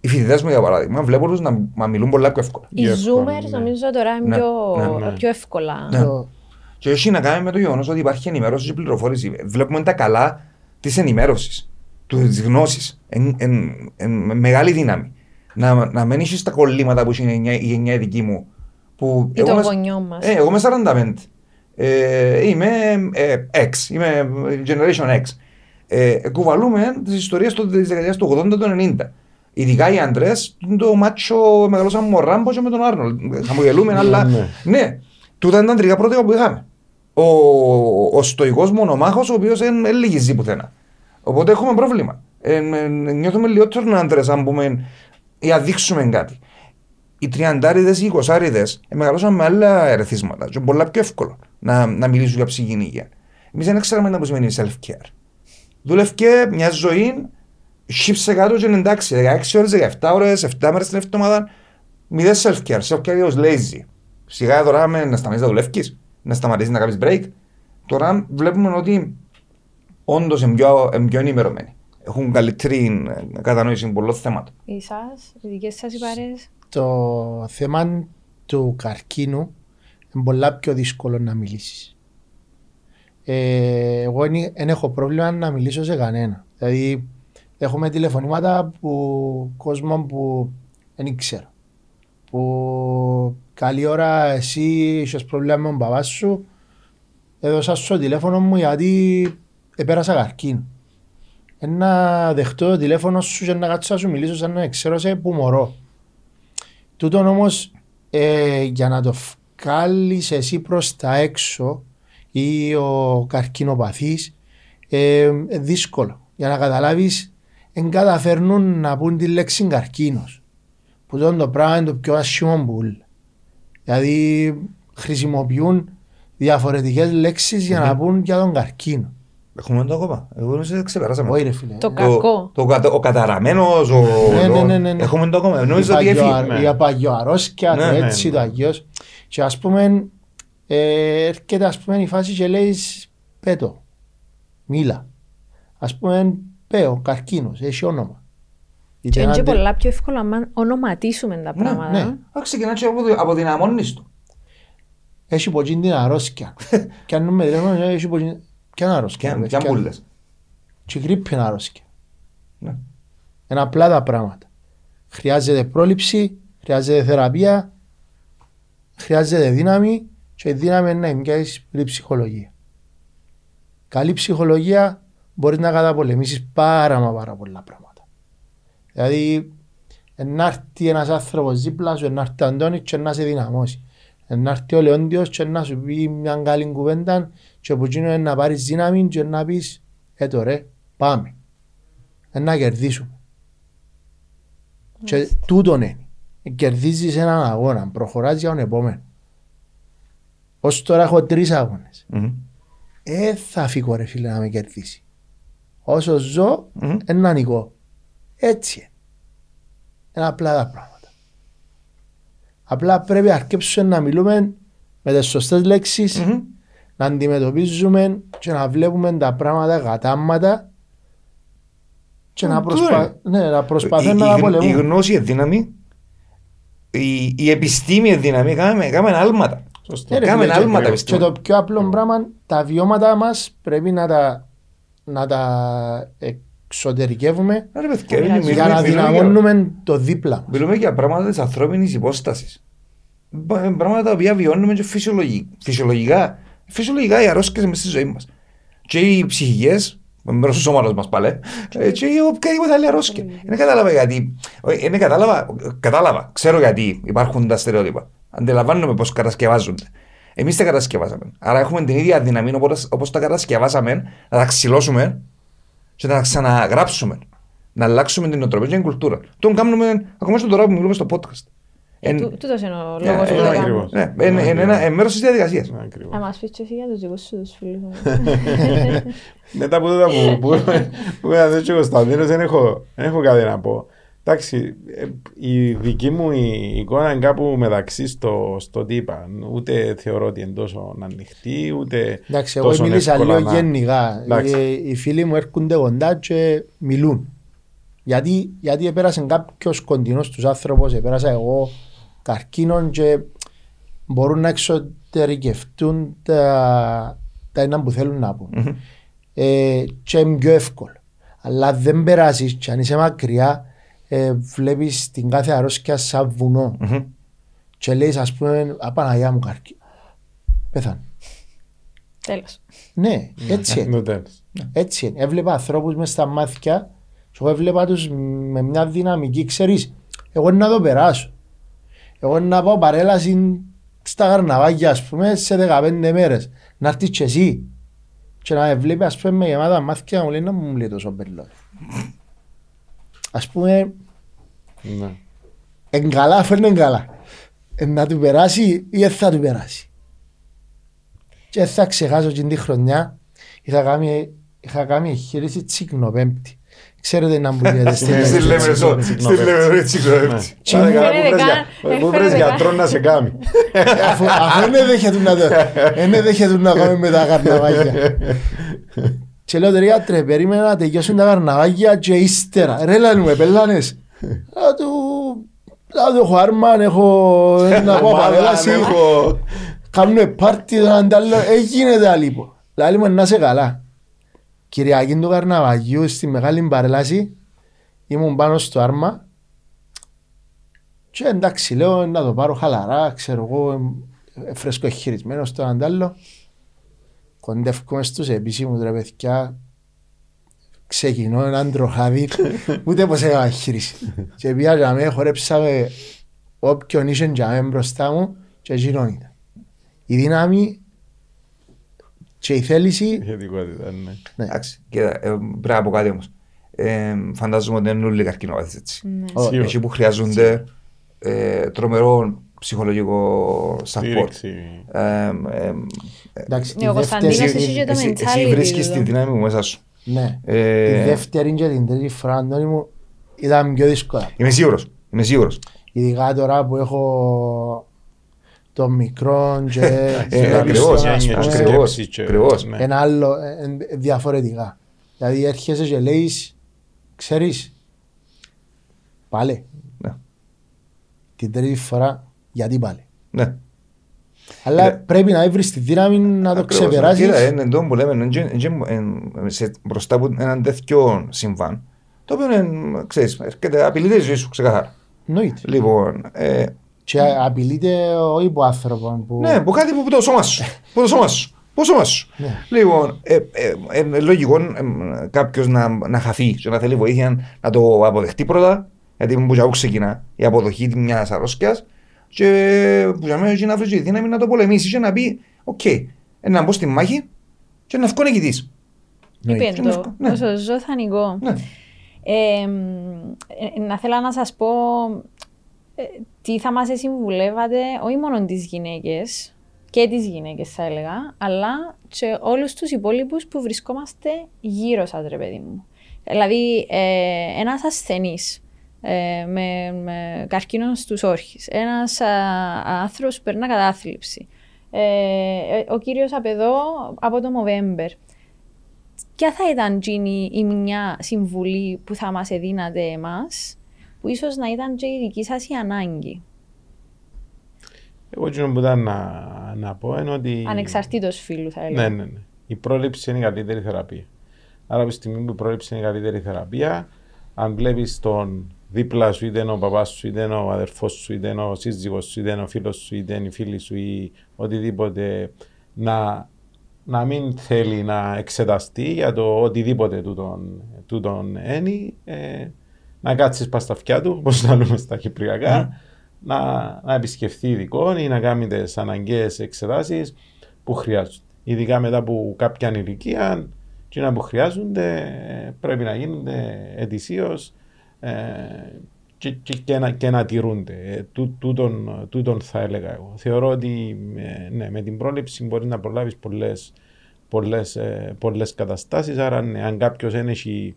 οι φοιτητές μου για παράδειγμα, βλέπω τους να, να μιλούν πολλά πιο εύκολα. Οι Πιο εύκολα, Zoomers ναι. νομίζω τώρα είναι Ναι, πιο, ναι, ναι. πιο εύκολα. Ναι. Το- Και έχει να κάνει με το γεγονός ότι υπάρχει ενημέρωση και πληροφόρηση. Βλέπουμε τα καλά της ενημέρωσης, της γνώσης. Εν, εν, εν, με μεγάλη δύναμη. Να, να μην είσαι στα κολλήματα που έχει η γενιά, η γενιά η δική μου. Που Ή το είμαι- γονιό μας. Ε, εγώ είμαι 45. Ε, είμαι ε, X, είμαι Generation X. Ε, κουβαλούμε τις ιστορίες της δεκαετίας του 80 του 90. Ειδικά οι άντρες, το μάτσο μεγαλώσαμε με τον Ράμπος και με τον Άρνολ. Χαμογελούμε, αλλά ναι. ναι, τούτα ήταν τα αντρικά πρότυπα που είχαμε. Ο, ο στοικό μονομάχος, ο οποίος δεν λυγίζει πουθενά. Οπότε έχουμε πρόβλημα. Ε, ε, νιώθουμε λιγότερο άντρε, αν πούμε, ή αν δείξουμε κάτι. Οι τριαντάριδες ή οι εικοσάριδες μεγαλώσαν με άλλα ερεθίσματα. Και είναι πολλά πιο εύκολο να, να μιλήσουν για ψυχική υγεία. Εμείς δεν ξέραμε τι σημαίνει self-care. Δούλευκε μια ζωή, σύψε κάτω και είναι εντάξει. 16 ώρες, 17 ώρες, 7 μέρες την εβδομάδα. Μηδέν self-care. Self-care είναι ως lazy. Σιγά τώρα με να σταματήσεις να δουλεύεις, να σταματήσεις να κάνεις break. Τώρα βλέπουμε ότι όντως είναι πιο, είναι πιο ενημερωμένοι. Έχουν καλύτερη ε, κατανόηση πολλών θέματων. Εσάς, οι δικές σας οι παρέες; το θέμα του καρκίνου είναι πολλά πιο δύσκολο να μιλήσεις. Ε, εγώ δεν έχω πρόβλημα να μιλήσω σε κανένα. Δηλαδή έχουμε τηλεφωνήματα που κόσμο που δεν ξέρω. Που καλή ώρα εσύ είχες πρόβλημα με τον παπά σου έδωσα σου το τηλέφωνο μου γιατί επέρασα καρκίνο. Ε, Να δεχτώ το τηλέφωνο σου και να κάτσω να σου μιλήσω σαν να ξέρω σε που μωρώ. Τούτον όμως ε, για να το βγάλεις εσύ προς τα έξω ή ο καρκινοπαθής ε, ε, δύσκολο. Για να καταλάβεις δεν καταφέρνουν να πούν τη λέξη καρκίνος. Που τότε το πράγμα είναι το πιο άσχημο που όλα. Δηλαδή χρησιμοποιούν διαφορετικές λέξεις για να πούν για τον καρκίνο. Έχουμε το ακόμα. Εγώ νομίζω ότι ξεπεράσαμε. Όχι ρε φίλε. Το κακό. Το, κατα- ο καταραμένος, ο... Ναι, ναι, ναι, ναι, ναι. Έχουμε το ακόμα. Η Νομίζω ότι παγιο- έφυγε. ναι. Η απαγιοαρρώσκια, Ναι, το ναι, έτσι, ναι. το αγιώς. Και ας πούμε, ε, έρχεται ας πούμε η φάση και λέει πέτω, μίλα. Ας πούμε, πέω, καρκίνος, έχει όνομα. Και Είτε είναι και άντε- πολλά πιο εύκολο αν ονοματίσουμε τα Ναι, πράγματα. ναι. Α, ξεκινά και από, το- από την αμόνιση του. Έχει πω την αρρώσκια. (laughs) Και αν με τηλέφωνο, έχει πω την... Ποια είναι αρρώσκια. Και ρε, ποια ποια- μπουλες. Και η γρήπη είναι αρρώσκια. Ναι. Είναι απλά τα πράγματα. Χρειάζεται πρόληψη, χρειάζεται θεραπεία, χρειάζεται δύναμη και η δύναμη είναι να εμπιάσεις η ψυχολογία. Καλή ψυχολογία μπορείς να καταπολεμήσεις πάρα μα πάρα πολλά πράγματα. Δηλαδή, να έρθει ένας άνθρωπος δίπλα σου, να έρθει ο Αντώνης και να σε δυναμώσει. Να έρθει ο Λεόντιος και να σου πει μια καλή κουβέντα και από εκείνο να πάρεις δύναμη και να πεις «Έτω ρε, πάμε». Ε, Να κερδίσουμε. Και τούτον είναι. Κερδίζεις έναν αγώνα, προχωράς για τον επόμενο. Ως τώρα έχω τρεις αγώνες. Μμμ. Ε, θα φύγω ρε φίλε να με κερδίσει. Όσο ζω, Μμμ. ένα νικό. Έτσι είναι. Είναι απλά τα πράγματα. Απλά πρέπει να αρκέψουμε να μιλούμε με τις σωστές λέξεις, Μμμ. να αντιμετωπίζουμε και να βλέπουμε τα πράγματα κατάματα και να, Ε, προσπα... ναι, να προσπαθούμε Η- να η, τα γνω- η πολεμούμε. γνώση είναι δύναμη. Η, η επιστήμη είναι δύναμη. Κάμε, κάμε άλματα. Σωστό. Ε, ρε, Κάμε φίλε, άλματα και- Και επιστήμη. το πιο απλό πράγμα, τα βιώματα μας πρέπει να τα, να τα εξωτερικεύουμε Ρε παιδιά, Για μιλούμε- για να μιλούμε για- δυναμώνουμε το δίπλα. Μιλούμε για πράγματα της ανθρώπινης υπόστασης. Πράγματα τα οποία βιώνουμε και φυσιολογι- φυσιολογικά. Φυσιολογικά οι αρρώσκε μέσα στη ζωή μας. Και οι ψυχικές, μέρος του σώματος μας πάλι, ε, και οι οποιαδήποτε άλλη αρρώσκη. Δεν κατάλαβα γιατί. όχι, Δεν κατάλαβα, κατάλαβα. Ξέρω γιατί υπάρχουν τα στερεότυπα. Αντιλαμβάνομαι πώς κατασκευάζονται. Εμείς τα κατασκευάσαμε. Άρα έχουμε την ίδια δύναμη όπω τα κατασκευάσαμε, να τα ξυλώσουμε και να τα ξαναγράψουμε. Να αλλάξουμε την νοοτροπία και την κουλτούρα. Τον κάνουμε ακόμα στο τώρα που μιλούμε στο podcast. Ε, Εν- τού- Τούτος είναι ο ε, λόγος που ε, το ακριβώς. κάνουμε. ναι, είναι- είναι ένα- είναι μέρος της διαδικασίας. Ναι, ακριβώς. Να μας πεις και εσύ για τους δικούς σου τους φίλους. Μετά από τούτα που που που είπα ο Κωνσταντίνος δεν έχω, δεν έχω κάτι να πω. Εντάξει, ε, η δική μου η εικόνα είναι κάπου μεταξύ στο, στο τι είπα. Ούτε θεωρώ ότι είναι τόσο ανοιχτή, ούτε Εντάξει, εγώ τόσο μίλησα εύκολα λίγο να- γενικά. Εντάξει. Ε, Οι φίλοι μου έρχονται κοντά και μιλούν. Γιατί, γιατί επέρασε κάποιος κοντινός τους άνθρωπος, επέρασα εγώ καρκίνων και μπορούν να εξωτερικευτούν τα, τα ένα που θέλουν να πούν. Ε, και είναι πιο εύκολο. Αλλά αν δεν περάσεις, και αν είσαι μακριά, ε, βλέπεις την κάθε αρρώστια σαν βουνό. Μμμ. Και λέει, ας πούμε, Απαναγιά μου καρκίνο. Πέθανε. Τέλος. Ναι, έτσι είναι. Το (laughs) τέλος. Έτσι είναι. Έβλεπα ανθρώπους μες στα μάτια και εγώ έβλεπα τους με μια δυναμική, ξέρεις. Εγώ να το περάσω. Εγώ να πάω παρέλαση στα καρναβάγια, ας πούμε, σε 15 μέρες. Να έρθεις και εσύ. Και να με βλέπει, ας πούμε, με γεμάτα μάτια να μου λέει να μου λέει τόσο μπελό. Α πούμε, Ναι. εν καλά, αφού είναι καλά. Ε, να του περάσει ή δεν θα του περάσει. Και δεν θα ξεχάσω εκείνη τη χρονιά είχα κάνει, είχα κάνει εγχείρηση τσικνοπέμπτη. Ξέρετε να μου λέτε στην Στη Στη Λέμε- Λέμεσο, Στη στη Λέμεσο. Λέμεσο, έτσι Τι Πάτε μου καλά, φαίνεται πού βρες καν- για- δεν Πού βρες φαίνεται γιατρό να σε κάνει. αφού, αφού δεν δέχεται να το (laughs) δεν δέχεται να κάνουμε με τα καρναβάγια. Και λέω τώρα γιατρέ, περίμενα να τελειώσουν τα καρναβάγια και ύστερα. Ρε λένε μου, επέλανες. Να του... Να του έχω άρμα, έχω να πάω Ομάδα, παρέλαση. έχω- Κάνουμε πάρτι τον αντάλλο, ε, γίνεται αλίπο. Λάλη μου να είσαι καλά. Κυριακή του Καρναβαγιού στη μεγάλη παρέλαση ήμουν πάνω στο άρμα και εντάξει λέω να το πάρω χαλαρά, ξέρω εγώ, ε, φρέσκο χειρισμένο στον αντάλλο. Κοντεύκουμε στους επίσημους ρε παιδιά, ξεκινώ έναν τροχάδι, ούτε πως έκανα χείριση. και πήγα για μέ, χορέψαμε όποιον είχε για μέ μπροστά μου και εκείνον ήταν. Η δύναμη και η θέληση, Ηχετικότητα, ναι. ναι. Εντάξει, κοίτα, ε, πρέπει να πω κάτι όμως. Ε, Φαντάζομαι ότι είναι όλοι οι καρκινοπάθεις έτσι. Ναι. Ω, Σίγουρα. Εκεί που χρειάζονται ε, τρομερό ψυχολογικό support. Στήριξη. Ε, ε, Εντάξει, Ναι, ο η Κωνσταντίνος δεύτερη, εσύ και το εσύ, εσύ mentality βρίσκεις του. τη δύναμη μου μέσα σου. ναι, Ε, η δεύτερη και την τρίτη φορά, Αντώνη μου, ήταν πιο δύσκολα. Είμαι σίγουρος. Είμαι σίγουρος. Ειδικά τώρα που έχω το μικρό και Ε, ακριβώς, ας πούμε, Έννοιες, ακριβώς, σκέψη και- ακριβώς. ναι. ένα άλλο ε, ε, διαφορετικά. Δηλαδή έρχεσαι και λέεις, ξέρεις, πάλι Ναι. την τρίτη φορά, γιατί πάλι. Ναι. Αλλά Ναι. πρέπει να βρεις τη δύναμη να το Ακριβώς. ξεπεράσεις. Κοίτα, είναι εντό που λέμε, είναι- είναι- είναι- σε- μπροστά από έναν τέτοιο συμβάν, το οποίο είναι, ξέρεις, έρχεται, απειλείται η ζωή σου ξεκάθαρα. Εννοείται. Λοιπόν, ε, Και απειλείται ο υποάνθρωπο που... ναι, που κάτι που το σώμα σου. που το σώμα σου. Που το σώμα σου. Ναι. Λοιπόν, ε, ε, ε, είναι λογικό κάποιος να, να χαθεί και να θέλει βοήθεια να το αποδεχτεί πρώτα, γιατί που για ξεκινά η αποδοχή μιας αρρώστιας, και που για μένα έχει να βρεις τη δύναμη να το πολεμήσεις και να πει: Οκ, ε, να μπω στη μάχη και να βγω νικητής. Εννοείται. Είπε Είναι το, ευκο- ναι. όσο ζω θα νικώ. Ναι. Ε, ε, να θέλω να σας πω ε, τι θα μας συμβουλεύατε όχι μόνο τις γυναίκες και τις γυναίκες θα έλεγα, αλλά και όλους τους υπόλοιπους που βρισκόμαστε γύρω σας ρε παιδί μου. Δηλαδή ε, ένας ασθενής ε, με, με καρκίνο στους όρχες. Ένας α, άνθρωπος που περνά κατάθλιψη. Ε, ε, ο κύριος Απεδό από το Μοβέμπερ. Ποια θα ήταν Τζίνι, η μια συμβουλή που θα μας εδίνατε εμάς, που ίσως να ήταν και η δική σας η ανάγκη; Εγώ εκείνο που ήταν να, να πω είναι ότι... Ανεξαρτήτως φίλου θα έλεγα. Ναι, ναι, ναι. Η πρόληψη είναι η καλύτερη θεραπεία. Άρα από τη στιγμή που η πρόληψη είναι η καλύτερη θεραπεία, αν βλέπεις τον δίπλα σου, είτε είναι ο παπάς σου, είτε είναι ο αδερφός σου, είτε είναι ο σύζυγος σου, είτε είναι ο φίλος σου, είτε είναι η φίλη σου ή οτιδήποτε, να, να μην θέλει να εξεταστεί για το οτιδήποτε τούτον, τούτον ένι, ε, να κάτσεις πας στα αυτιά του, όπως τα λέμε στα κυπριακά, να, να επισκεφθεί ειδικών ή να κάνει τις αναγκαίες εξετάσεις που χρειάζονται. Ειδικά μετά από κάποια ηλικία, και που χρειάζονται ε, πρέπει να γίνονται ετησίως ε, και, και, και, να, και να τηρούνται. Ε, τού, τούτον, τούτον θα έλεγα εγώ. Θεωρώ ότι ε, ναι, με την πρόληψη μπορείς να προλάβεις πολλές πολλές, ε, πολλές καταστάσεις άρα ναι, αν κάποιος έχει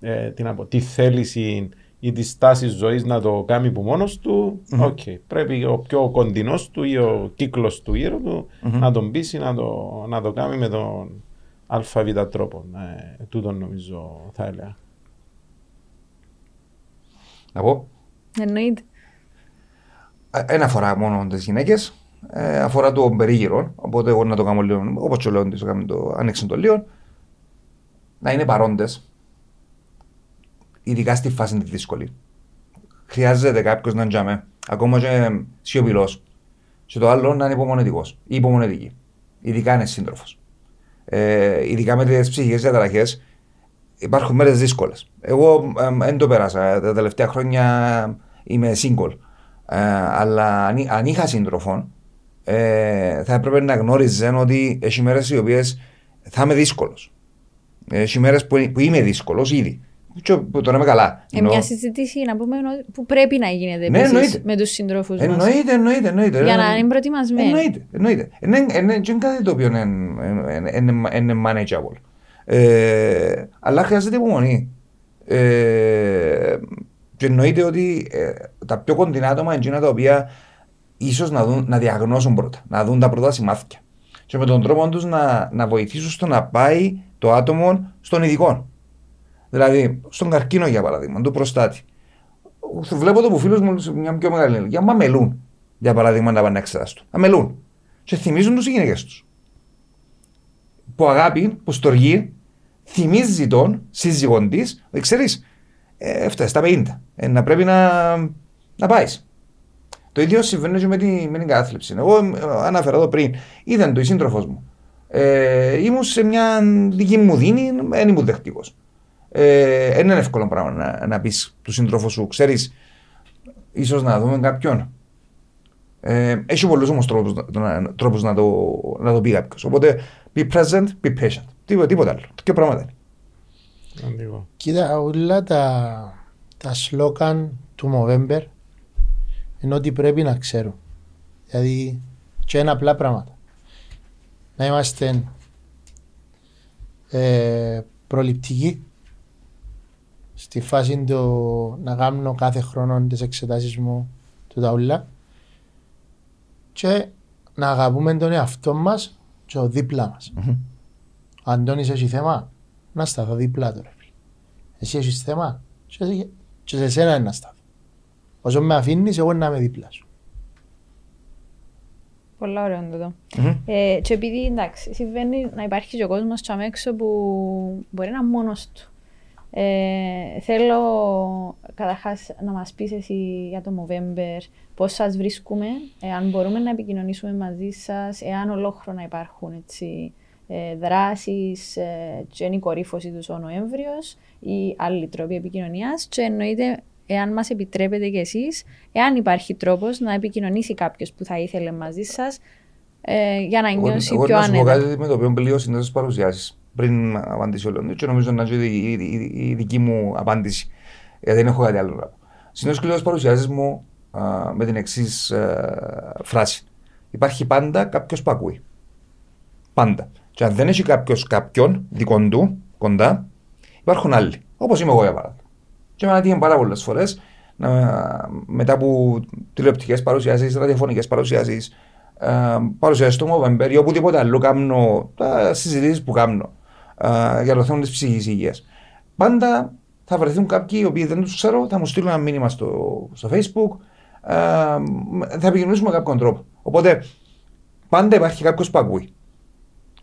ε, την απο, τη θέληση ή της στάσης ζωής να το κάνει που μόνος του, mm-hmm. okay. πρέπει ο πιο κοντινός του ή ο κύκλος του γύρω του mm-hmm. να τον πείσει να το, να το κάνει με τον ΑΒ τρόπο. Ε, τούτον νομίζω θα έλεγα. Να πω. Εννοείται. Ένα αφορά μόνο τις γυναίκες. Ε, αφορά το περίγυρο. Οπότε εγώ να το κάνω λίγο, όπως το λέω, το κάνω το ανοίξω το λίγο. Να είναι παρόντες. Ειδικά στη φάση τη δύσκολη. Χρειάζεται κάποιος να τζάμε. Ακόμα και σιωπηλός. Και το άλλο να είναι υπομονετικός ή υπομονετική. Ειδικά είναι σύντροφος. Ε, ειδικά με τις ψυχικές διαταραχές, υπάρχουν μέρε δύσκολε. Εγώ δεν το πέρασα. Τα τελευταία χρόνια είμαι single. Ε, αλλά αν, αν είχα σύντροφο, ε, θα έπρεπε να γνώριζε ότι έχει μέρε οι οποίε θα είμαι δύσκολο. Έχει μέρε που, που είμαι δύσκολο ήδη. Και που τώρα είμαι καλά. Ε, μια συζήτηση να πούμε που πρέπει να γίνεται Ναι, επίσης με του συντρόφου μα. Εννοείται, εννοείται, εννοείται. Για να είναι προετοιμασμένοι. Εννοείται, εννοείται. Είναι είναι κάτι το οποίο είναι, είναι, είναι- είναι manageable. Ε, αλλά χρειάζεται υπομονή. Ε, και εννοείται ότι ε, τα πιο κοντινά άτομα είναι εκείνα τα οποία ίσως να, δουν, να διαγνώσουν πρώτα, να δουν τα πρώτα σημάδια. Και με τον τρόπο τους να, να βοηθήσουν στο να πάει το άτομο στον ειδικό. Δηλαδή, στον καρκίνο για παράδειγμα, του προστάτη. Βλέπω το που φίλους μου σε μια πιο μεγάλη ηλικία, μα μελούν. Για παράδειγμα, να πάνε να εξετάσουν. Αμελούν. Και θυμίζουν τους οι γυναίκες τους. Που αγάπη, που στοργή, θυμίζει τον σύζυγον της, ότι ξέρεις, ε, έφτασε στα 50. Ε, να πρέπει να, να πάεις. Το ίδιο συμβαίνει και με, τη, με την κατάθλιψη. Εγώ ε, αναφέρα εδώ πριν, ήταν το η σύντροφος μου. Ε, ήμουν σε μια δική μου δίνη, δεν ήμουν δεχτικός. Ε, δεν είναι εύκολο πράγμα να, να πεις του σύντροφου σου, ξέρεις, ίσως να δούμε κάποιον. Ε, έχει πολλούς όμως τρόπους να, τρόπους να, το, να το πει κάποιος. Οπότε, be present, be patient. Τίποτα, τίποτα άλλο. Και πράγματα είναι. Λίγο. Κοίτα, όλα τα, τα σλόκαν του November είναι ότι πρέπει να ξέρουν. Δηλαδή, και είναι απλά πράγματα. Να είμαστε ε, προληπτικοί στη φάση του να κάνω κάθε χρόνο τις εξετάσεις μου του τα ούλα και να αγαπούμε τον εαυτό μας και ο δίπλα μας. Αντώνης έχει θέμα, να σταθώ δίπλα του ρε φίλε. Εσύ έχεις θέμα; Και σε- και σε σένα είναι να σταθώ. Όσο με αφήνεις εγώ να είμαι δίπλα σου. Πολλά ωραίο είναι τούτο. Ε, και επειδή εντάξει, συμβαίνει να υπάρχει και ο κόσμος τσαμ έξω που μπορεί να είναι μόνος του. Ε, θέλω καταρχάς να μας πεις εσύ για το Movember πώς σας βρίσκουμε, εάν μπορούμε να επικοινωνήσουμε μαζί σας, εάν ολόχρονα υπάρχουν έτσι, ε, δράσεις ε, και είναι η κορύφωση του ο Νοέμβριος ή άλλοι τρόποι επικοινωνίας. Και εννοείται, εάν μας επιτρέπετε κι εσείς, εάν υπάρχει τρόπος να επικοινωνήσει κάποιος που θα ήθελε μαζί σας ε, για να νιώσει εγώ πιο να σου πω άνετα. κάτι με το οποίο πλήρωσε τι παρουσιάσεις πριν απαντήσει ο Λεωνίδης και νομίζω να είναι η, η, η, η δική μου απάντηση. Γιατί δεν έχω κάτι άλλο να πω. Συνήθως κλείνω τι παρουσιάσει μου α, με την εξής φράση. Υπάρχει πάντα κάποιος που ακούει. Πάντα. Και αν δεν έχει κάποιος κάποιον δικό του κοντά, υπάρχουν άλλοι. Όπως είμαι εγώ για παράδειγμα. Και εμένα τύχε πάρα πολλές φορές μετά από τηλεοπτικές παρουσιάσεις, ραδιοφωνικές παρουσιάσεις, παρουσιάσει στο November ή οπουδήποτε άλλο κάνω τα συζητήσεις που κάνω ε, για το θέμα της ψυχικής υγείας. Πάντα θα βρεθούν κάποιοι οι οποίοι δεν τους ξέρω, θα μου στείλουν ένα μήνυμα στο, στο Facebook, ε, θα επικοινωνήσουμε με κάποιον τρόπο. Οπότε πάντα υπάρχει κάποιος που ακούει.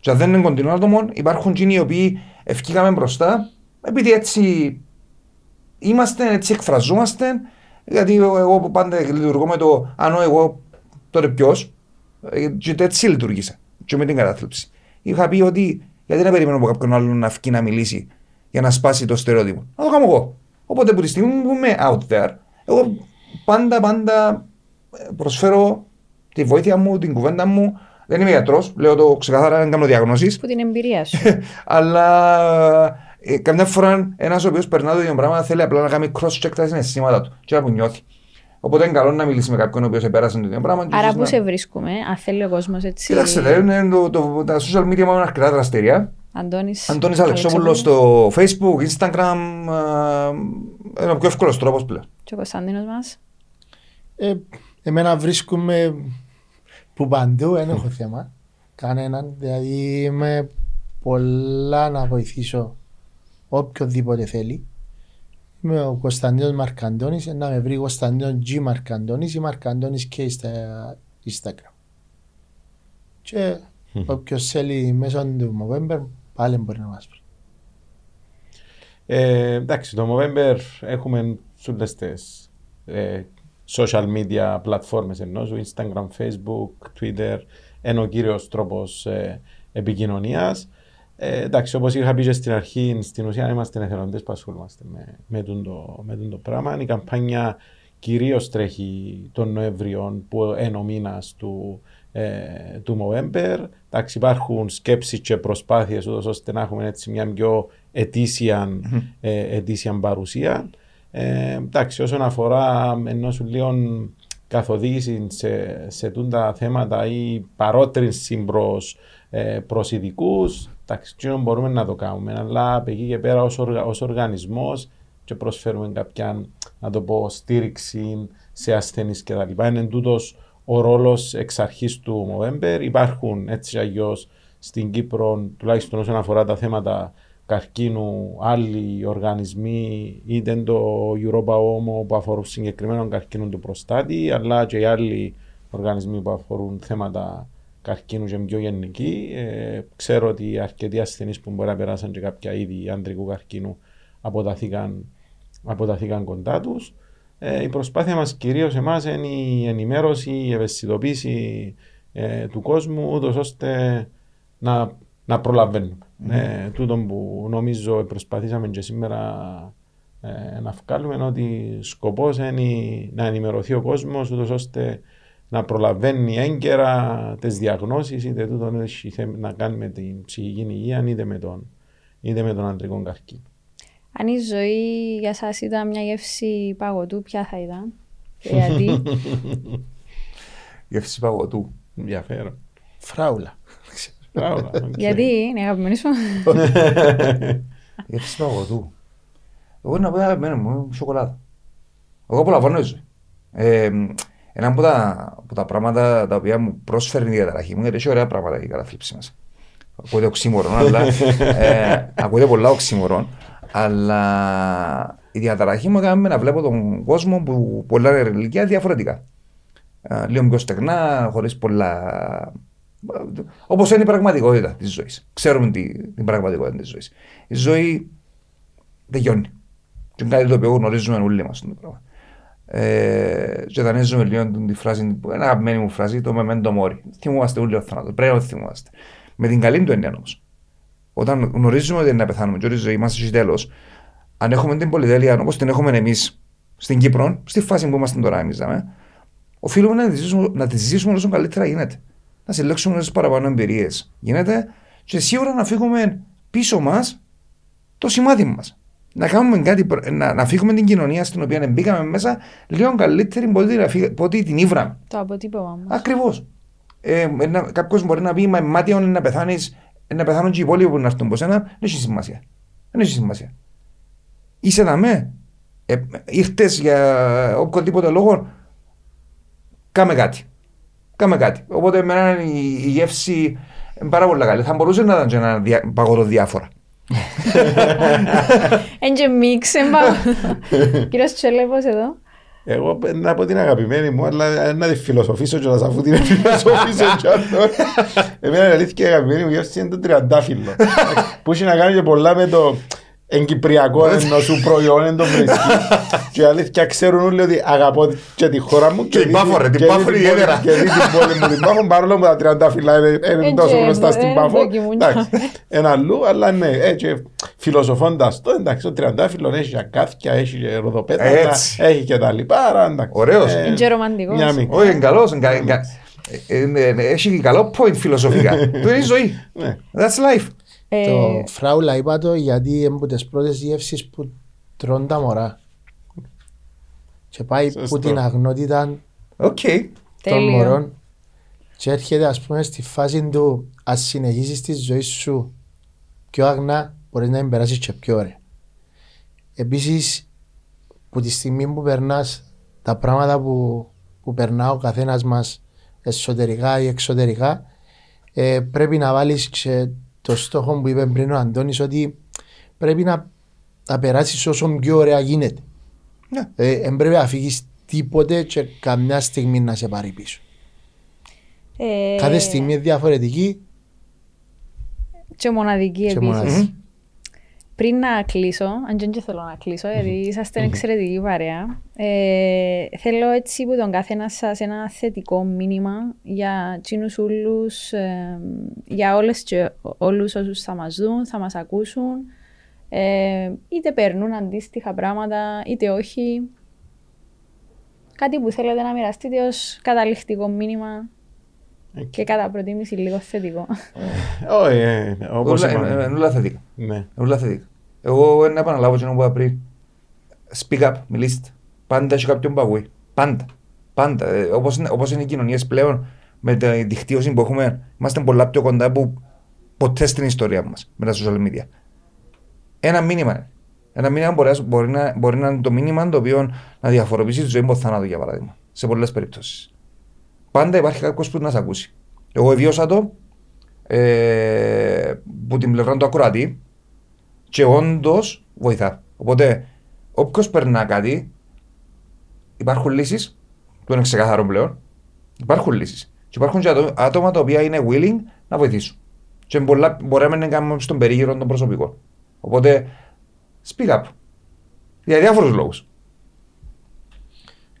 Και αν δεν είναι κοντινό άτομο, υπάρχουν εκείνοι οι οποίοι ευκήκαμε μπροστά, επειδή έτσι είμαστε, έτσι εκφραζόμαστε, γιατί εγώ πάντα λειτουργώ με το αν εγώ τότε ποιος, ε, και έτσι λειτουργήσα. Και με την κατάθλιψη. Είχα πει ότι γιατί να περιμένω από κάποιον άλλον να βγει να μιλήσει για να σπάσει το στερεότυπο; Να το κάνω εγώ. Οπότε από τη στιγμή που είμαι out there, εγώ πάντα πάντα ε, προσφέρω τη βοήθεια μου, την κουβέντα μου. Δεν είμαι γιατρός, λέω το ξεκάθαρα, δεν κάνω διαγνώσεις. Που την εμπειρία σου. (laughs) Αλλά ε, καμιά φορά ένας ο οποίος περνά το ίδιο πράγμα θέλει απλά να κάνει cross-check τα συναισθήματα του και να που νιώθει. Οπότε είναι καλό να μιλήσει με κάποιον ο οποίος επέρασε το ίδιο πράγμα. Άρα πού να... σε βρίσκουμε, αν θέλει ο κόσμος έτσι. Κοιτάξτε, είναι το, το, τα social media μου είναι αρκετά δραστηρία. Αντώνης, Αντώνης Αλεξόπουλος στο facebook, instagram, ε, είναι ο πιο εύκολος τρόπος πλέον. Και ο Κωνσταντίνος μας. Ε, εμένα βρίσκουμε που παντού, δεν έχω θέμα. Κανέναν. Δηλαδή είμαι πολλά να βοηθήσω οποιοδήποτε θέλει. Είμαι ο Κωνσταντίνος Μαρκαντώνης, να με βρει Κωνσταντίνος G Μαρκαντώνης ή Μαρκαντώνης και στα Instagram. Και όποιος θέλει μέσω του November πάλι μπορεί να μας βρει. Ε, εντάξει, το November έχουμε όλες τις ε, social media πλατφόρμες ενώ Instagram, Facebook, Twitter, είναι ο κύριος τρόπος ε, επικοινωνίας. Ε, εντάξει, όπως είχα πει και στην αρχή, στην ουσία είμαστε εθελοντές που ασχολούμαστε με, με, τον το, με τον το πράγμα. Η καμπάνια κυρίως τρέχει τον Νοέμβριο που είναι ο μήνας του, ε, του November. Εντάξει, υπάρχουν σκέψεις και προσπάθειες ώστε να έχουμε έτσι μια πιο ετήσια, ε, ετήσια παρουσία. Ε, εντάξει, όσον αφορά ενός λίγο καθοδήγησης σε, σε τούντα θέματα ή παρότρινση προς ε, προς ειδικούς, εντάξει, μπορούμε να το κάνουμε, αλλά από εκεί και πέρα ως, οργα, ως οργανισμός και προσφέρουμε κάποια, να το πω, στήριξη σε ασθενείς και τα λοιπά. Είναι τούτος ο ρόλος εξ αρχής του November. Υπάρχουν έτσι αλλιώς στην Κύπρο, τουλάχιστον όσον αφορά τα θέματα καρκίνου, άλλοι οργανισμοί, είτε το Europa Homo που αφορούν συγκεκριμένο καρκίνο του προστάτη, αλλά και οι άλλοι οργανισμοί που αφορούν θέματα καρκίνου και πιο γενική. Ε, ξέρω ότι αρκετοί ασθενείς που μπορεί να περάσαν και κάποια είδη αντρικού καρκίνου αποταθήκαν, αποταθήκαν κοντά τους. Ε, η προσπάθεια μας κυρίως εμάς είναι η ενημέρωση, η ευαισθητοποίηση ε, του κόσμου, ούτως ώστε να, να προλαβαίνουμε. Mm. Ε, τούτο που νομίζω προσπαθήσαμε και σήμερα ε, να βγάλουμε είναι ότι σκοπός είναι να ενημερωθεί ο κόσμος ούτως ώστε να προλαβαίνει έγκαιρα τις διαγνώσεις, είτε τούτο έχει να κάνει με την ψυχική υγεία, είτε με τον, είτε με τον αντρικό καρκίνο. Αν η ζωή για σας ήταν μια γεύση παγωτού, ποια θα ήταν, γιατί; (laughs) γεύση παγωτού. Ενδιαφέρον. Φράουλα. (laughs) Φράουλα. Γιατί είναι αγαπημένη σου; (laughs) Γεύση παγωτού. Εγώ να πω αγαπημένο μου, σοκολάτα. Εγώ απολαμβάνω ζωή. Ε, ένα από τα, από τα πράγματα τα οποία μου πρόσφερε η διαταραχή μου, γιατί έχει ωραία πράγματα η καταθλίψη μας. Ακούτε οξύμορον, αλλά. ε, ακούτε πολλά οξύμορον, αλλά η διαταραχή μου έκανε να βλέπω τον κόσμο που πολλά ηλικία διαφορετικά. Ε, λίγο πιο στεγνά, χωρίς πολλά. Όπως είναι η πραγματικότητα της ζωής. Ξέρουμε την, την πραγματικότητα της ζωής. Η ζωή δεν γιώνει. Και είναι κάτι το οποίο γνωρίζουμε όλοι μας. Ε, και δανείζουμε λίγο τη φράση, ένα αγαπημένη μου φράση, το memento mori. Θυμούμαστε όλοι ο θάνατος. Πρέπει να θυμούμαστε. Με την καλή του έννοια όμως. Όταν γνωρίζουμε ότι είναι να πεθάνουμε, και ότι η ζωή μας έχει τέλος, αν έχουμε την πολυτέλεια όπως την έχουμε εμείς στην Κύπρο, στη φάση που είμαστε τώρα εμείς, οφείλουμε να τη ζήσουμε, να τη ζήσουμε όσο καλύτερα γίνεται. Να συλλέξουμε όσε παραπάνω εμπειρίες γίνεται και σίγουρα να φύγουμε πίσω μας το σημάδι μας να, κάνουμε κάτι, να, να φύγουμε την κοινωνία στην οποία μπήκαμε μέσα λίγο καλύτερη από ό,τι την ήβραμε. Το αποτύπωμα μας. Ακριβώς. Ε, Κάποιος μπορεί να πει: Μα μάτια να πεθάνεις, να πεθάνουν και οι υπόλοιποι που να έρθουν από σένα. Δεν έχει σημασία. Δεν έχει σημασία. Είσαι δαμέ. ε, ήρθες για οποιοδήποτε λόγο, κάμε κάτι. Κάμε κάτι. Οπότε εμένα η, η γεύση είναι πάρα πολύ καλή. Θα μπορούσε να ήταν και ένα δια, παγωτό διάφορα. (laughs) Εν και μίξ, εν πάω. Κύριος Τσέλεβος εδώ. Εγώ να πω την αγαπημένη μου, αλλά να τη φιλοσοφήσω κιόλας αφού την (laughs) φιλοσοφήσω κιόλας. (laughs) Εμένα η αλήθεια η αγαπημένη μου γεύση είναι το τριαντάφυλλο. Που έχει να κάνει και πολλά με το εν κυπριακό ενώ σου προϊόν εν το βρίσκει. (laughs) Και η αλήθεια ξέρουν όλοι ότι αγαπώ και τη χώρα μου. Και την δι- Πάφο, ρε, την και δι- Πάφο την είναι πόλη- ιδιαίτερα. Και δι την πόλη μου την Πάφο, παρόλο που τα τριαντάφυλλα είναι- είναι Έτσι, τόσο ε, γνωστά στην ε, Πάφο. δοκιμούνια. Εντάξει, ένα αλλού, αλλά ναι, έτσι φιλοσοφώντας το, εντάξει, το τριαντάφυλλο έχει και αγκάθια, έχει και ροδοπέταλα, Έτσι. έχει και τα λοιπά, άρα εντάξει. Ωραίος. Ε, Είναι και ρομαντικός. Μια μίξη. Όχι, είναι καλός. είναι κα- είναι κα- ε, ε, ε, Έχει καλό point φιλοσοφικά. (laughs) Του είναι η ζωή. Ναι. That's life. Ε, Το φράουλα είπα το γιατί είναι από τις πρώτες γεύσεις που τρώνε τα μωρά. Και πάει Σωστό. που την αγνότητα Οκ. των Τέλειο. μωρών και έρχεται ας πούμε στη φάση του ας συνεχίσεις τη ζωή σου πιο αγνά μπορείς να την περάσεις και πιο ωραία. Επίσης που τη στιγμή που περνάς τα πράγματα που, που περνά ο καθένας μας εσωτερικά ή εξωτερικά ε, πρέπει να βάλεις και το στόχο που είπε πριν ο Αντώνης ότι πρέπει να τα περάσεις όσο πιο ωραία γίνεται. Ναι. Ε, δεν πρέπει να φύγεις τίποτε και καμιά στιγμή να σε πάρει πίσω. ε, Κάθε στιγμή είναι διαφορετική Και μοναδική και επίσης. μοναδική. Πριν να κλείσω, αν και δεν θέλω να κλείσω, γιατί είσαστε εξαιρετική παρέα, ε, θέλω έτσι που τον καθένας σας ένα θετικό μήνυμα για εκείνους όλους, ε, για όλες και όλους όσους θα μας δουν, θα μας ακούσουν, ε, είτε περνούν αντίστοιχα πράγματα, είτε όχι. Κάτι που θέλετε να μοιραστείτε ως καταληκτικό μήνυμα και κατά προτίμηση λίγο θετικό. Όχι, ε, όπως Όλα- είπαμε. ε, ε, Όλα θετικά. Ναι. Όλα θετικά. Εγώ ε, να επαναλάβω και να πω πριν. Speak up, μιλήστε. Πάντα έχει κάποιον παγούι. Πάντα. Πάντα. Ε, όπως, είναι, όπως είναι οι κοινωνίες πλέον με τη δικτύωση που έχουμε, είμαστε πολλά πιο κοντά από ποτέ στην ιστορία μας με τα social media. Ένα μήνυμα είναι. Ένα μήνυμα μπορεί, να- μπορεί, να, μπορεί να είναι το μήνυμα το οποίο να διαφοροποιήσει τη ζωή από θάνατο για παράδειγμα. Σε πολλές περιπτώσεις. Πάντα υπάρχει κάποιος που να σε ακούσει. Εγώ βίωσα το ε, που την πλευρά του ακροατή και όντως βοηθά. Οπότε, όποιος περνά κάτι, υπάρχουν λύσεις, που είναι ξεκάθαρο πλέον. Υπάρχουν λύσεις. Και υπάρχουν και άτο- άτομα τα οποία είναι willing να βοηθήσουν. Και πολλά, μπορεί να μην κάνουμε στον περίγυρο των προσωπικών. Οπότε, speak up. Για διάφορους λόγους.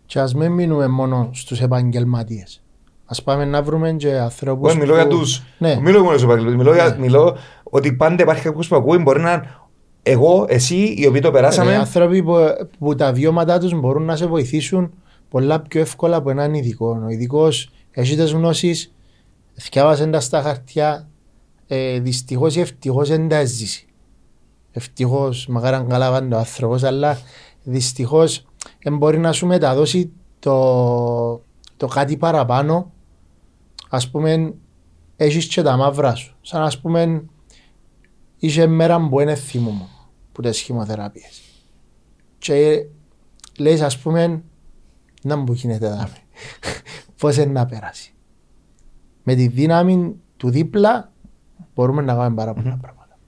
Και ας μην μείνουμε μόνο στους επαγγελματίες. Ας πάμε να βρούμε και ανθρώπους Εγώ μιλώ για που- τους. Ναι. Μιλώ μόνο στους επαγγελματίες. Μιλώ, για- Ναι. μιλώ ότι πάντα υπάρχει κάποιος που ακούει. Μπορεί να είναι εγώ, εσύ, οι οποίοι το Ε, περάσαμε. άνθρωποι που, που τα βιώματά τους μπορούν να σε βοηθήσουν πολλά πιο εύκολα από έναν ειδικό. Ο ειδικός έχει τις γνώσεις, θυκιάβασε τα στα χαρτιά, ε, δυστυχώς ή ευτυχώς δεν τα έζησε. Ευτυχώς, μακάρι αν καλά ο άνθρωπος, αλλά δυστυχώς δεν μπορεί να σου μεταδώσει το, το κάτι παραπάνω. Ας πούμε, έχεις και τα μαύρα σου. Σαν ας πούμε, είχε μέρα που είναι θυμούμαι που τις χημοθεραπείες. Και λες ας πούμε να μου γίνεται δάμε. (laughs) Πώς είναι να περάσει. Με τη δύναμη του δίπλα μπορούμε να κάνουμε πάρα πολλά πράγματα.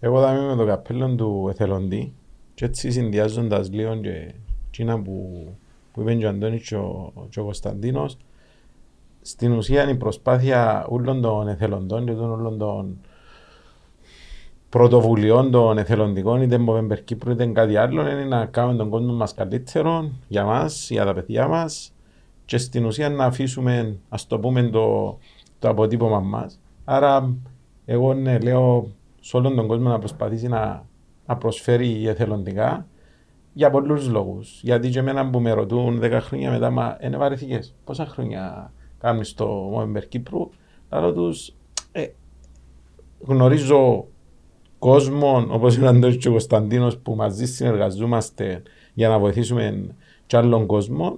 Εγώ θα είμαι με το καπέλο του εθελοντή και έτσι συνδυάζοντας λίγο και εκείνα που, που είπε και ο Αντώνης και ο, και ο Κωνσταντίνος στην ουσία είναι η προσπάθεια όλων των εθελοντών και των όλων των πρωτοβουλειών των εθελοντικών είτε Movember Κύπρου είτε κάτι άλλο είναι να κάνουμε τον κόσμο μας καλύτερο για μας, για τα παιδιά μας και στην ουσία να αφήσουμε ας το πούμε το, το αποτύπωμα μας. Άρα εγώ ναι, λέω σε όλον τον κόσμο να προσπαθήσει να, να προσφέρει εθελοντικά για πολλούς λόγους. Γιατί και εμένα που με ρωτούν 10 χρόνια μετά, μα είναι βαρεθήκες. Πόσα χρόνια κάνεις το Movember Κύπρου; Λέω τους, ε, γνωρίζω κόσμο όπως είναι ο Αντώνης και ο Κωνσταντίνος που μαζί συνεργαζόμαστε για να βοηθήσουμε και άλλον κόσμο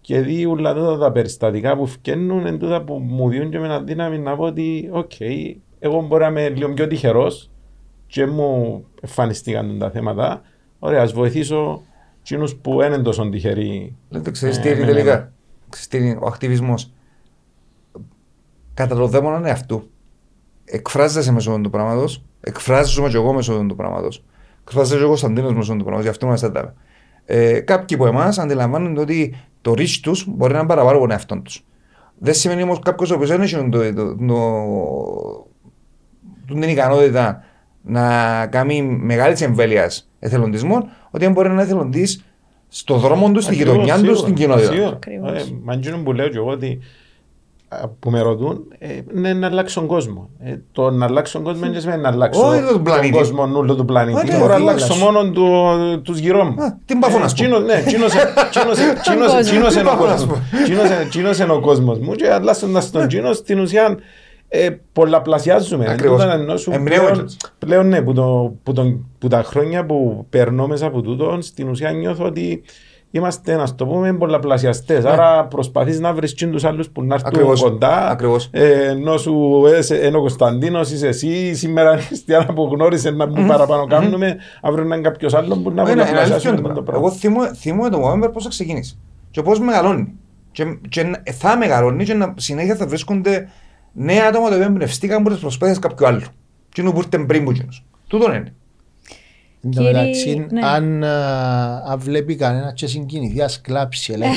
και δει όλα τούτα τα περιστατικά που φκαίνουν εν τούτα που μου διούν και μένα δύναμη να πω ότι οκ, εγώ μπορεί να είμαι λίγο πιο τυχερός και μου εμφανιστήκαν τα θέματα Ωραία, ας βοηθήσω εκείνους που δεν είναι τόσο τυχεροί. Λέτε, ξέρεις Ε, τι είναι ναι, τελικά; Ξέρεις τι είναι ο ακτιβισμός; Κατά το δαίμονα εαυτού. Εκφράζεσαι μέσω του πράγματος. Εκφράζομαι και εγώ μέσω του πράγματος. Εκφράζεσαι και ο Κωνσταντίνος μέσω του πράγματος. Γι' αυτό μας τα ε, Κάποιοι από εμάς αντιλαμβάνονται ότι το ρίσκ τους μπορεί να είναι παραπάνω από τον εαυτό τους. Δεν σημαίνει όμως κάποιος ο οποίος δεν έχει το, το, το, το, την ικανότητα να κάνει μεγάλης εμβέλειας εθελοντισμών, ότι δεν μπορεί να είναι εθελοντής στο δρόμο του, στη Ακριβώς, γειτονιά του, σίγουρα, στην κοινότητα. σίγουρα. Ακριβώς. Ε, Μα εκείνο που λέω και εγώ ότι α, που με ρωτούν ε, είναι να αλλάξει τον κόσμο. Ε, το να αλλάξει τον κόσμο δεν σημαίνει να αλλάξω Όχι τον πλανήτη. κόσμο όλο του πλανήτη. Μα ναι, Μπορώ να τι αλλάξω αλλάξω. μόνο του, τους γύρω μου. Α, την Παφό, Ε, ας πούμε. εκείνο- Ναι, εκείνος- εκείνος- εκείνος- (laughs) κόσμο. εκείνος είναι ο Την Παφό, ας κόσμος. πούμε. Εκείνος- εκείνος είναι ο κόσμος μου και αλλάσσοντας τον εκείνο στην ουσία ε, πολλαπλασιάζουμε. Ακριβώς. Εν τούτον ενώ σου Εμπνέουμε πλέον- κιόλας. Πλέον ναι, που, το, που, τον- που τα χρόνια που περνώ μέσα από τούτο, στην ουσία νιώθω ότι είμαστε, να το πούμε, πολλαπλασιαστές. Άρα προσπαθείς να βρεις τους άλλους που να έρθουν Ναι. Ακριβώς. κοντά. Ακριβώς. Ε, ενώ σου είσαι είναι ο Κωνσταντίνος, είσαι εσύ, σήμερα είναι η Χριστιανά που γνώρισες να μην παραπάνω κάνουμε, αύριο να είναι κάποιος άλλος που να Είναι- είναι αλήθεια πολλαπλασιάσουμε το το πράγμα. πράγμα. Εγώ θυμούμαι- θυμούμαι το November πώς θα ξεκίνησε και πώς μεγαλώνει. Και, και να- θα μεγαλώνει και να, συνέχεια θα βρίσκονται νέα άτομα τα οποία εμπνευστήκαν από τις προσπάθειες κάποιου άλλου. Τι είναι που ήρθε πριν που εκείνος. Τούτον είναι. Εν τω Κύριε- μεταξύ, ναι. αν, α, αν βλέπει κανένας και συγκινηθείς, ας κλάψει. λέει. (laughs)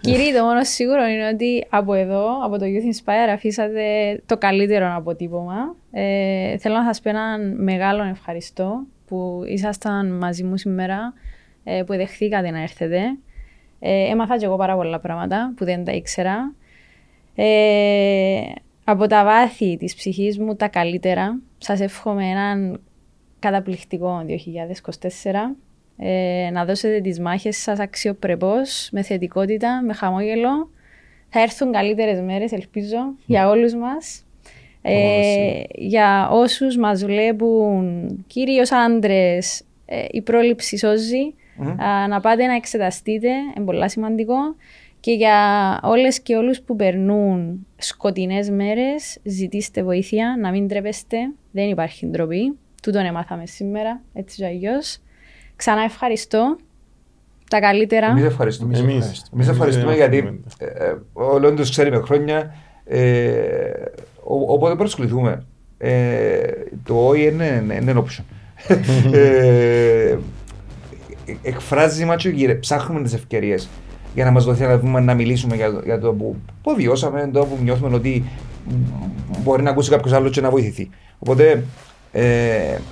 Κύριε, το μόνο σίγουρο είναι ότι από εδώ, από το Youth Inspire, αφήσατε το καλύτερο αποτύπωμα. Ε, θέλω να σας πω έναν μεγάλο ευχαριστώ που ήσασταν μαζί μου σήμερα, ε, που δεχθήκατε να έρθετε. Ε, έμαθα και εγώ πάρα πολλά πράγματα που δεν τα ήξερα. Ε, από τα βάθη της ψυχής μου τα καλύτερα. Σας εύχομαι έναν καταπληκτικό 2024. Ε, να δώσετε τις μάχες σας αξιοπρεπώς, με θετικότητα, με χαμόγελο. Θα έρθουν καλύτερες μέρες, ελπίζω, για όλους μας. Ε, για όσους μας βλέπουν, κυρίως άντρες, ε, η πρόληψη σώζει. Α, να πάτε να εξεταστείτε, είναι πολύ σημαντικό. Και για όλες και όλους που περνούν σκοτεινές μέρες, ζητήστε βοήθεια, να μην τρέπεστε, δεν υπάρχει ντροπή. Τούτον έμαθαμε σήμερα, έτσι και αλλιώς. Ξανά ευχαριστώ. Τα καλύτερα. Εμείς ευχαριστούμε. Εμείς Εμείς. ευχαριστούμε. Εμείς ευχαριστούμε Εμείς γιατί ευχαριστούμε. ε, ε, ο Λόντος ξέρει με χρόνια. Ε, ο- οπότε προσκληθούμε. Ε, το όχι είναι, είναι, είναι option. (laughs) ε, εκφράζει μας και γυρε- ψάχνουμε τις ευκαιρίες για να μας δοθεί να, δούμε, να μιλήσουμε για, το- για το που, που βιώσαμε, το που νιώθουμε ότι μπορεί να ακούσει κάποιος άλλος και να βοηθηθεί. Οπότε ε,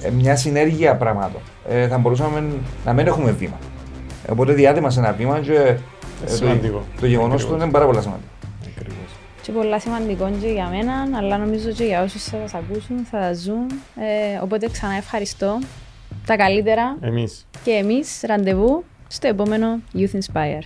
ε, μια συνέργεια πραγμάτων. Ε, θα μπορούσαμε να μην έχουμε βήμα. Οπότε διάτημα σε ένα βήμα και ε, το, Σημαντικό. το γεγονός του Ακριβώς. είναι πάρα πολύ σημαντικό. Ακριβώς. Και πολλά σημαντικό και για μένα, αλλά νομίζω και για όσους θα σας ακούσουν, θα τα ζουν. Ε, οπότε ξανά ευχαριστώ. Τα καλύτερα Εμείς. και εμείς ραντεβού στο επόμενο Youth Inspire.